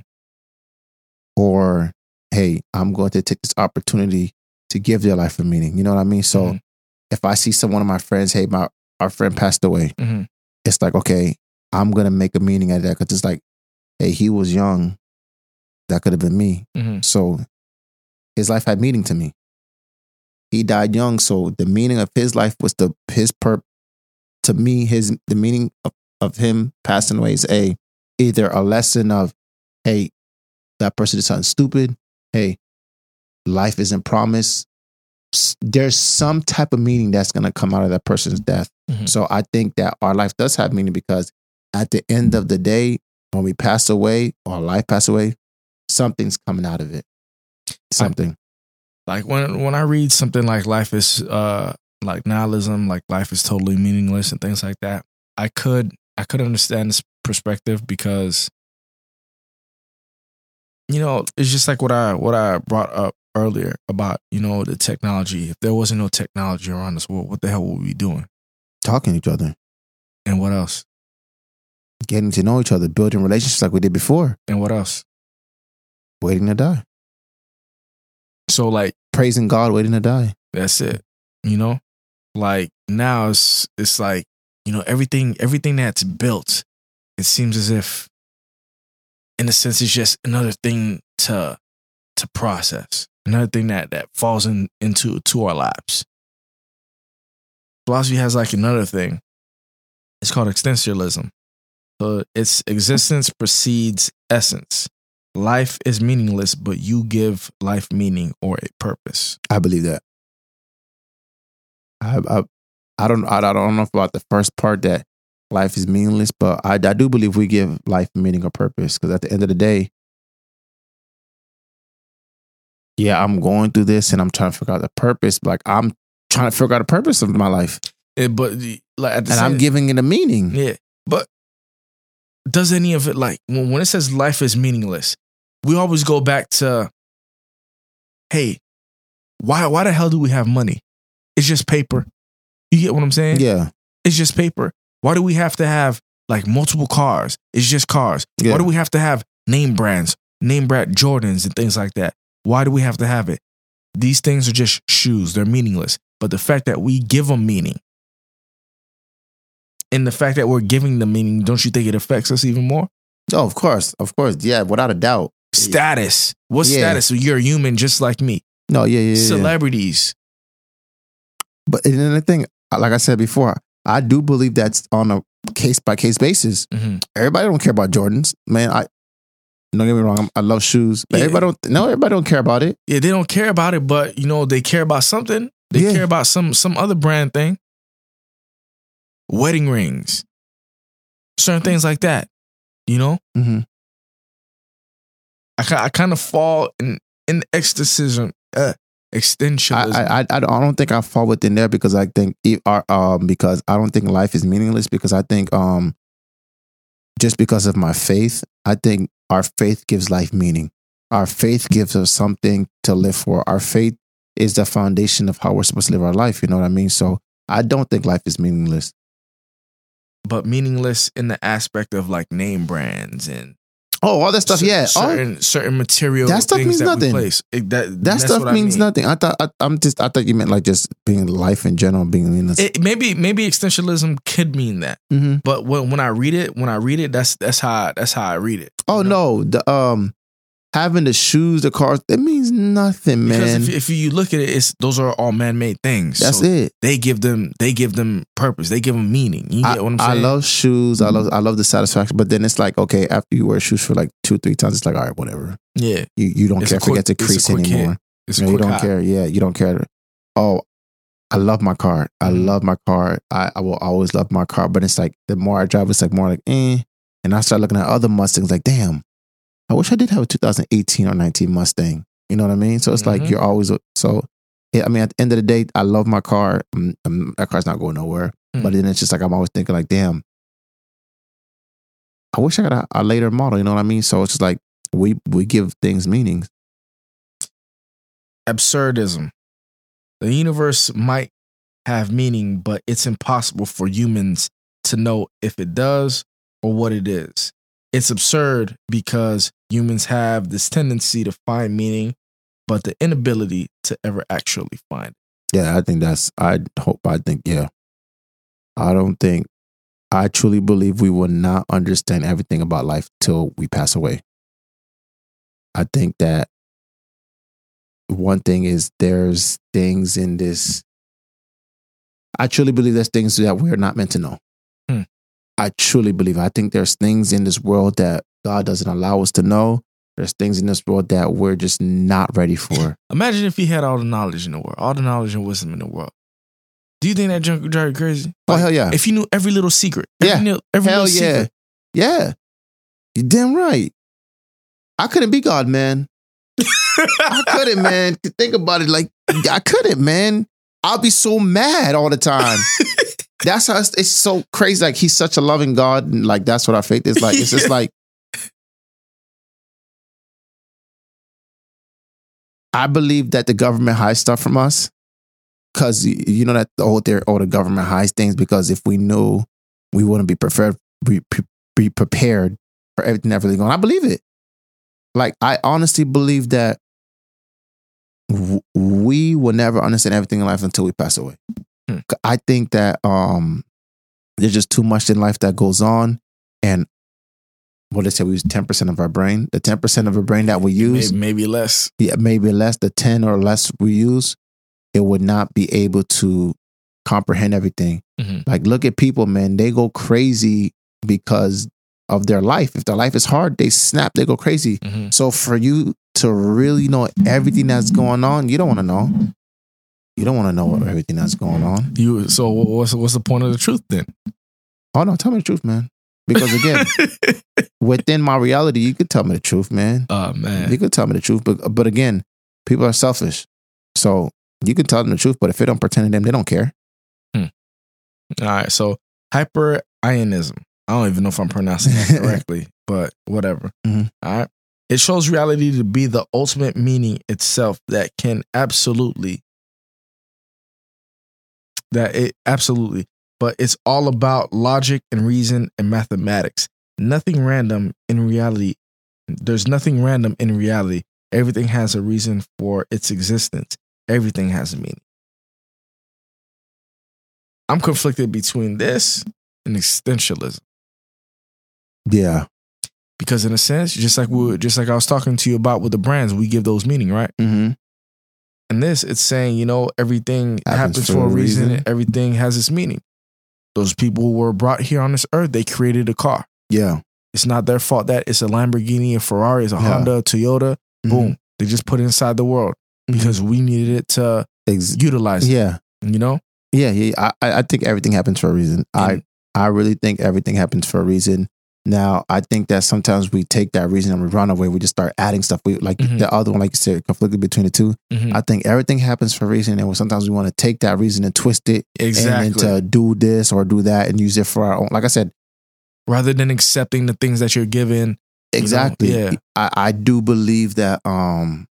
or hey, I'm going to take this opportunity to give their life a meaning. You know what I mean? So Mhm. If I see someone of my friends, hey, my our friend passed away, hmm it's like okay, I'm gonna make a meaning out of that because it's like, hey, he was young, that could have been me. hmm So his life had meaning to me. He died young, so the meaning of his life was the his pur to me, his the meaning of, of him passing away is a either a lesson of, hey, that person did something stupid. Hey, life isn't promised. There's some type of meaning that's going to come out of that person's death. Mhm. So I think that our life does have meaning because at the end of the day, when we pass away or our life pass away, something's coming out of it. Something. Like when when I read something like life is uh like nihilism, like life is totally meaningless and things like that, I could I could understand this perspective because you know, it's just like what I what I brought up earlier about, you know, the technology. If there wasn't no technology around us, well, what the hell would we be doing? Talking to each other, And what else? getting to know each other, building relationships like we did before, And what else? waiting to die. So like Praising God, waiting to die. That's it. You know? Like now it's it's like, you know, everything everything that's built, it seems as if in a sense it's just another thing to to process. Another thing that that falls in into to our laps. Philosophy has like another thing. It's called existentialism. So its existence precedes essence. Life is meaningless, but you give life meaning or a purpose. I believe that. I I, I don't I, I don't know about the first part that life is meaningless, but I, I do believe we give life meaning or purpose because at the end of the day, yeah, I'm going through this and I'm trying to figure out the purpose. Like I'm trying to figure out the purpose of my life, It, but like at the and I'm giving it a meaning. yeah. But does any of it like when, when it says life is meaningless? We always go back to, hey, why why the hell do we have money? It's just paper. You get what I'm saying? Yeah, It's just paper. Why do we have to have like multiple cars? It's just cars. Yeah. Why do we have to have name brands, name brand Jordans and things like that? Why do we have to have it? These things are just shoes. They're meaningless. But the fact that we give them meaning and the fact that we're giving them meaning, don't you think it affects us even more? oh, of course, of course, yeah, without a doubt. Status. What Yeah. status? You're a human just like me. No, yeah, yeah, yeah. Celebrities. But and then the thing, like I said before, I do believe that's on a case by case basis. Mhm. Everybody don't care about Jordans, man. I don't get me wrong. I'm, I love shoes, but Yeah. everybody don't. No, everybody don't care about it. Yeah, they don't care about it, but you know, they care about something. They Yeah. care about some some other brand thing. Wedding rings. Certain things like that. You know? Mm-hmm. I, I kind of fall in in exorcism uh I, extensionism. I, I, I don't- I don't think I fall within there because I think it, uh, um because I don't think life is meaningless because I think um just because of my faith, I think our faith gives life meaning. Our faith gives us something to live for. Our faith is the foundation of how we're supposed to live our life. You know what I mean? So I don't think life is meaningless. but meaningless in the aspect of like name brands and Oh, all that stuff. yeah. Certain certain material That stuff means that nothing. place. It- that that stuff what I means mean. nothing. I thought I, I'm just I thought you meant like just being life in general, being meaningless. It, maybe maybe extensionism could mean that, hmm but when when I read it, when I read it, that's that's how that's how I read it. Oh know? no, the um having the shoes, the cars, it means nothing, Because man. if, if you look at it, it's those are all man made things. That's So it. They give them they give them purpose. They give them meaning. You I, what I'm I love shoes. I love I love the satisfaction. But then it's like, okay, after you wear shoes for like two, three times, it's like, all right, whatever. yeah. You you don't It's care if it quick- it's a crease anymore. It's No, you don't care. Yeah, you don't care. Oh, I love my car. I Mhm. love my car. I, I will always love my car. But it's like the more I drive, it's like more like eh. And I start looking at other Mustangs, like damn, I wish I did have a 2018 or 19 Mustang. You know what I mean? So it's like Mhm. you're always so. Yeah, I mean, at the end of the day, I love my car. Mm, um, that car's not going nowhere. Hmm. But then it's just like I'm always thinking, like, damn, I wish I got a, a later model. You know what I mean? So it's just like we we give things meanings. Absurdism. The universe might have meaning, but it's impossible for humans to know if it does or what it is. It's absurd because humans have this tendency to find meaning, but the inability to ever actually find it. Yeah, I think that's. I hope. I think. Yeah, I don't think. I truly believe we will not understand everything about life till we pass away. I think that one thing is there's things in this I truly believe there's things that we're not meant to know. I truly believe. I think there's things in this world that God doesn't allow us to know. There's things in this world that we're just not ready for. Imagine if he had all the knowledge in the world, all the knowledge and wisdom in the world. Do you think that junk would drive you crazy? Oh hell yeah, If you knew every little secret, every, Yeah. nil- every hell little yeah, secret. yeah. You damn right. I couldn't be God, man. I couldn't, man. Think about it. Like I couldn't, man. I'll be so mad all the time. that's how it's, it's so crazy. Like he's such a loving God, and like that's what our faith is like. It's just like I believe that the government hides stuff from us because you know that the whole there, oh, the government hides things because if we knew, we wouldn't be prepared, be, be prepared for everything that's really going. on. I believe it. Like I honestly believe that w- we will never understand everything in life until we pass away. Hmm. I think that um there's just too much in life that goes on, and what they say we use ten percent of our brain. The ten percent of our brain that we use, Maybe, maybe less. yeah, maybe less. The ten or less we use, it would not be able to comprehend everything. Mhm. Like look at people, man. They go crazy because of their life. If their life is hard, they snap. They go crazy. Mhm. So for you to really know everything that's going on, you don't want to know. You don't want to know everything that's going on. You so what's what's the point of the truth then? Oh no, tell me the truth, man. Because again, within my reality, you could tell me the truth, man. oh man, You could tell me the truth, but but again, people are selfish. So you can tell them the truth, but if they don't pretend to them, they don't care. All right, so hyperianism. I don't even know if I'm pronouncing that correctly, but whatever. Mhm. All right. It shows reality to be the ultimate meaning itself that can absolutely that it absolutely, but it's all about logic and reason and mathematics. Nothing random in reality. There's nothing random in reality. Everything has a reason for its existence. Everything has a meaning. I'm conflicted between this and existentialism Yeah. because, in a sense, just like we, just like I was talking to you about with the brands, we give those meaning, right? Mm-hmm. And this, it's saying, you know, everything Happens happens, for a reason. reason. Everything has its meaning. Those people who were brought here on this earth, they created a car. Yeah. It's not their fault that it's a Lamborghini, a Ferrari, it's a Yeah. Honda, a Toyota. Boom. They just put it inside the world Mhm. because we needed it to Ex- utilize it, yeah. you know? Yeah. Yeah. I, I I think everything happens for a reason. I I really think everything happens for a reason. Now, I think that sometimes we take that reason and we run away. We just start adding stuff. We like Mhm. the other one, like you said, conflicted between the 2 Mhm. I think everything happens for a reason, and sometimes we want to take that reason and twist it exactly. and then to do this or do that and use it for our own. Like I said, Rather than accepting the things that you're given. exactly. yeah. I, I do believe that um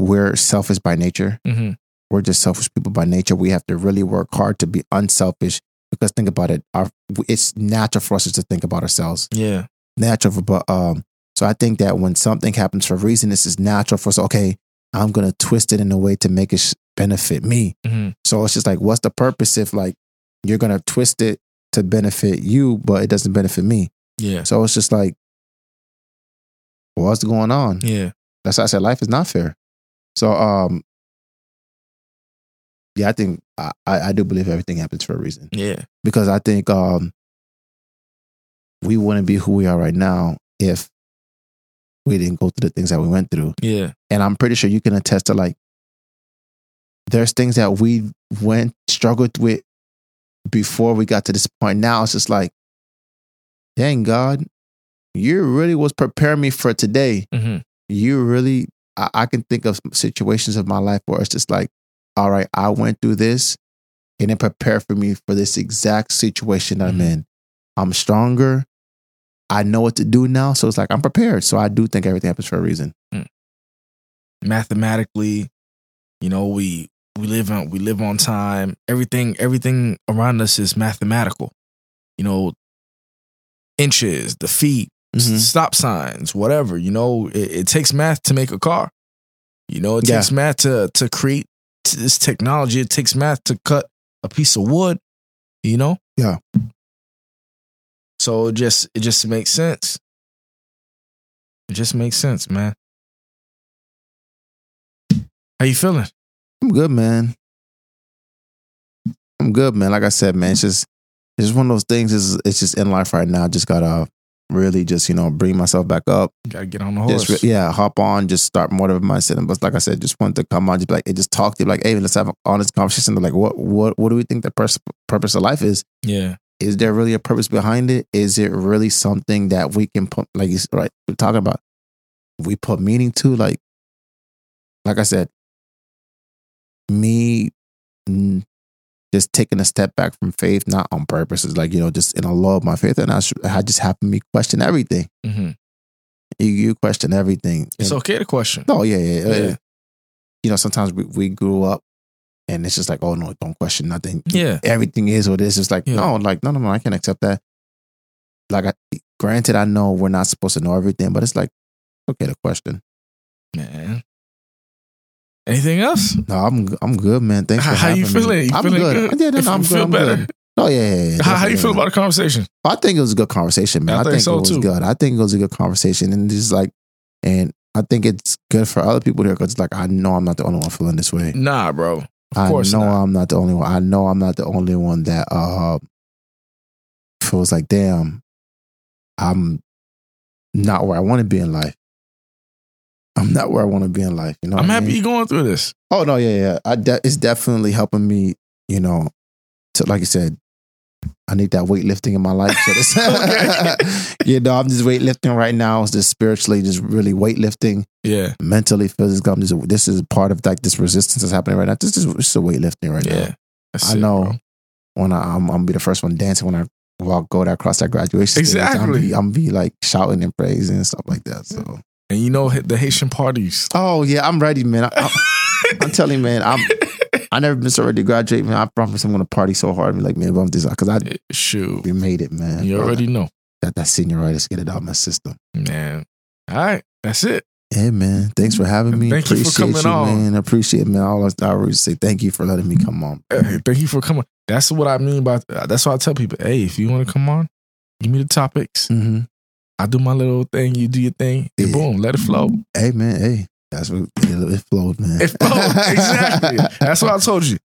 we're selfish by nature. hmm We're just selfish people by nature. We have to really work hard to be unselfish because think about it. Our it's natural for us to think about ourselves. Yeah. Natural, but um. So I think that when something happens for a reason, this is natural for us. Okay, I'm gonna twist it in a way to make it sh- benefit me. hmm So it's just like, what's the purpose if like you're gonna twist it to benefit you, but it doesn't benefit me? Yeah. So it's just like, what's going on? Yeah. That's why I said life is not fair. So um, yeah, I think I, I do believe everything happens for a reason Yeah. because I think um, we wouldn't be who we are right now if we didn't go through the things that we went through. Yeah. And I'm pretty sure you can attest to like there's things that we went struggled with before we got to this point. Now it's just like, dang God, you really was preparing me for today. hmm You really I, I can think of situations of my life where it's just like, all right, I went through this and it prepared for me for this exact situation that I'm in. I'm stronger. I know what to do now. So it's like I'm prepared. So I do think everything happens for a reason. Mathematically, you know, we we live on we live on time. Everything everything around us is mathematical. You know, inches, the feet, Mhm. stop signs, whatever. You know, it, it takes math to make a car. You know, it Yeah. takes math to to create this technology. It takes math to cut a piece of wood. You know. Yeah. So it just it just makes sense. It just makes sense, man. How you feeling? I'm good, man. I'm good, man. Like I said, man, it's just it's just one of those things. Is it's just in life right now. Just gotta really just you know bring myself back up. Gotta get on the horse. Just, yeah, hop on, just start motivating myself. But like I said, just wanted to come on, just like, it just talk to you, like, hey, let's have an honest conversation. Like, what, what, what do we think the pers- purpose of life is? yeah. Is there really a purpose behind it? Is it really something that we can put, like, you right, we're talking about. We put meaning to, like, like I said, me just taking a step back from faith, not on purpose, It's like you know, just in a law of my faith, and I, I just happen me question everything. hmm You, you question everything. It's And- okay to question. Oh yeah, yeah, yeah. Yeah. You know, sometimes we, we grew up and it's just like, oh no, don't question nothing. Yeah. Everything is what it is. It's like, Yeah. no, like, no, no, no, I can't accept that. Like I granted, I know we're not supposed to know everything, but it's like, okay to question. Man. Anything else? No, I'm I'm good, man. Thanks for how having you feeling? me. You I'm feeling good. good? Yeah, no, no, I'm good. feel I'm better? good. Oh yeah, yeah, yeah. How, how you feel about the conversation? I think it was a good conversation, man. I I think think, so, it was too. good. I think it was a good conversation, and just like, and I think it's good for other people here because, like, I know I'm not the only one feeling this way. Nah, bro. Of I course know not. I'm not the only one. I know I'm not the only one that uh feels like, damn, I'm not where I want to be in life. I'm not where I want to be in life. You know, I'm I happy mean? you're going through this. Oh no, yeah, yeah. I de- it's definitely helping me. You know, to like you said, I need that weightlifting in my life. So this, you know, I'm just weightlifting right now. It's just spiritually, just really weightlifting, Yeah. mentally, physically. I'm just this is part of like this resistance that's happening right now. This is it's a weightlifting right now. Yeah. That's I it, know bro. when I, I'm, I'm gonna be the first one dancing when I walk go that across that graduation. stage. I'm Exactly. be, I'm be like shouting and praising and stuff like that. So, And you know the Haitian parties. oh yeah, I'm ready, man. I, I, I'm telling you, man, I'm I never been so ready to graduate, man. I promise I'm gonna party so hard, be like, man, bump this because I Shoot. we made it, man. You already know. got that senioritis, get it out of my system. Man. All right. That's it. Yeah, man. Thanks for having me. Thank you for Appreciate coming on. man. Appreciate it, man. All I, I always say thank you for letting me come on. Hey, thank you for coming. That's what I mean by that's why I tell people, hey, if you want to come on, give me the topics. Mm-hmm. I do my little thing, you do your thing, and Yeah. boom, let it flow. Hey, man. Hey, that's what it, flowed, man. It flows. exactly. That's what I told you.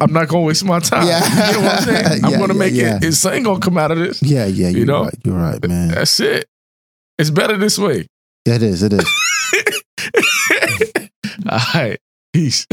I'm not gonna waste my time. Yeah. You know what I'm saying? I'm Yeah, gonna yeah, make it. It's something gonna come out of this. Yeah, yeah, you're know? right. You're right, man. That's it. It's better this way. Yeah, it is. It is. All right. Peace.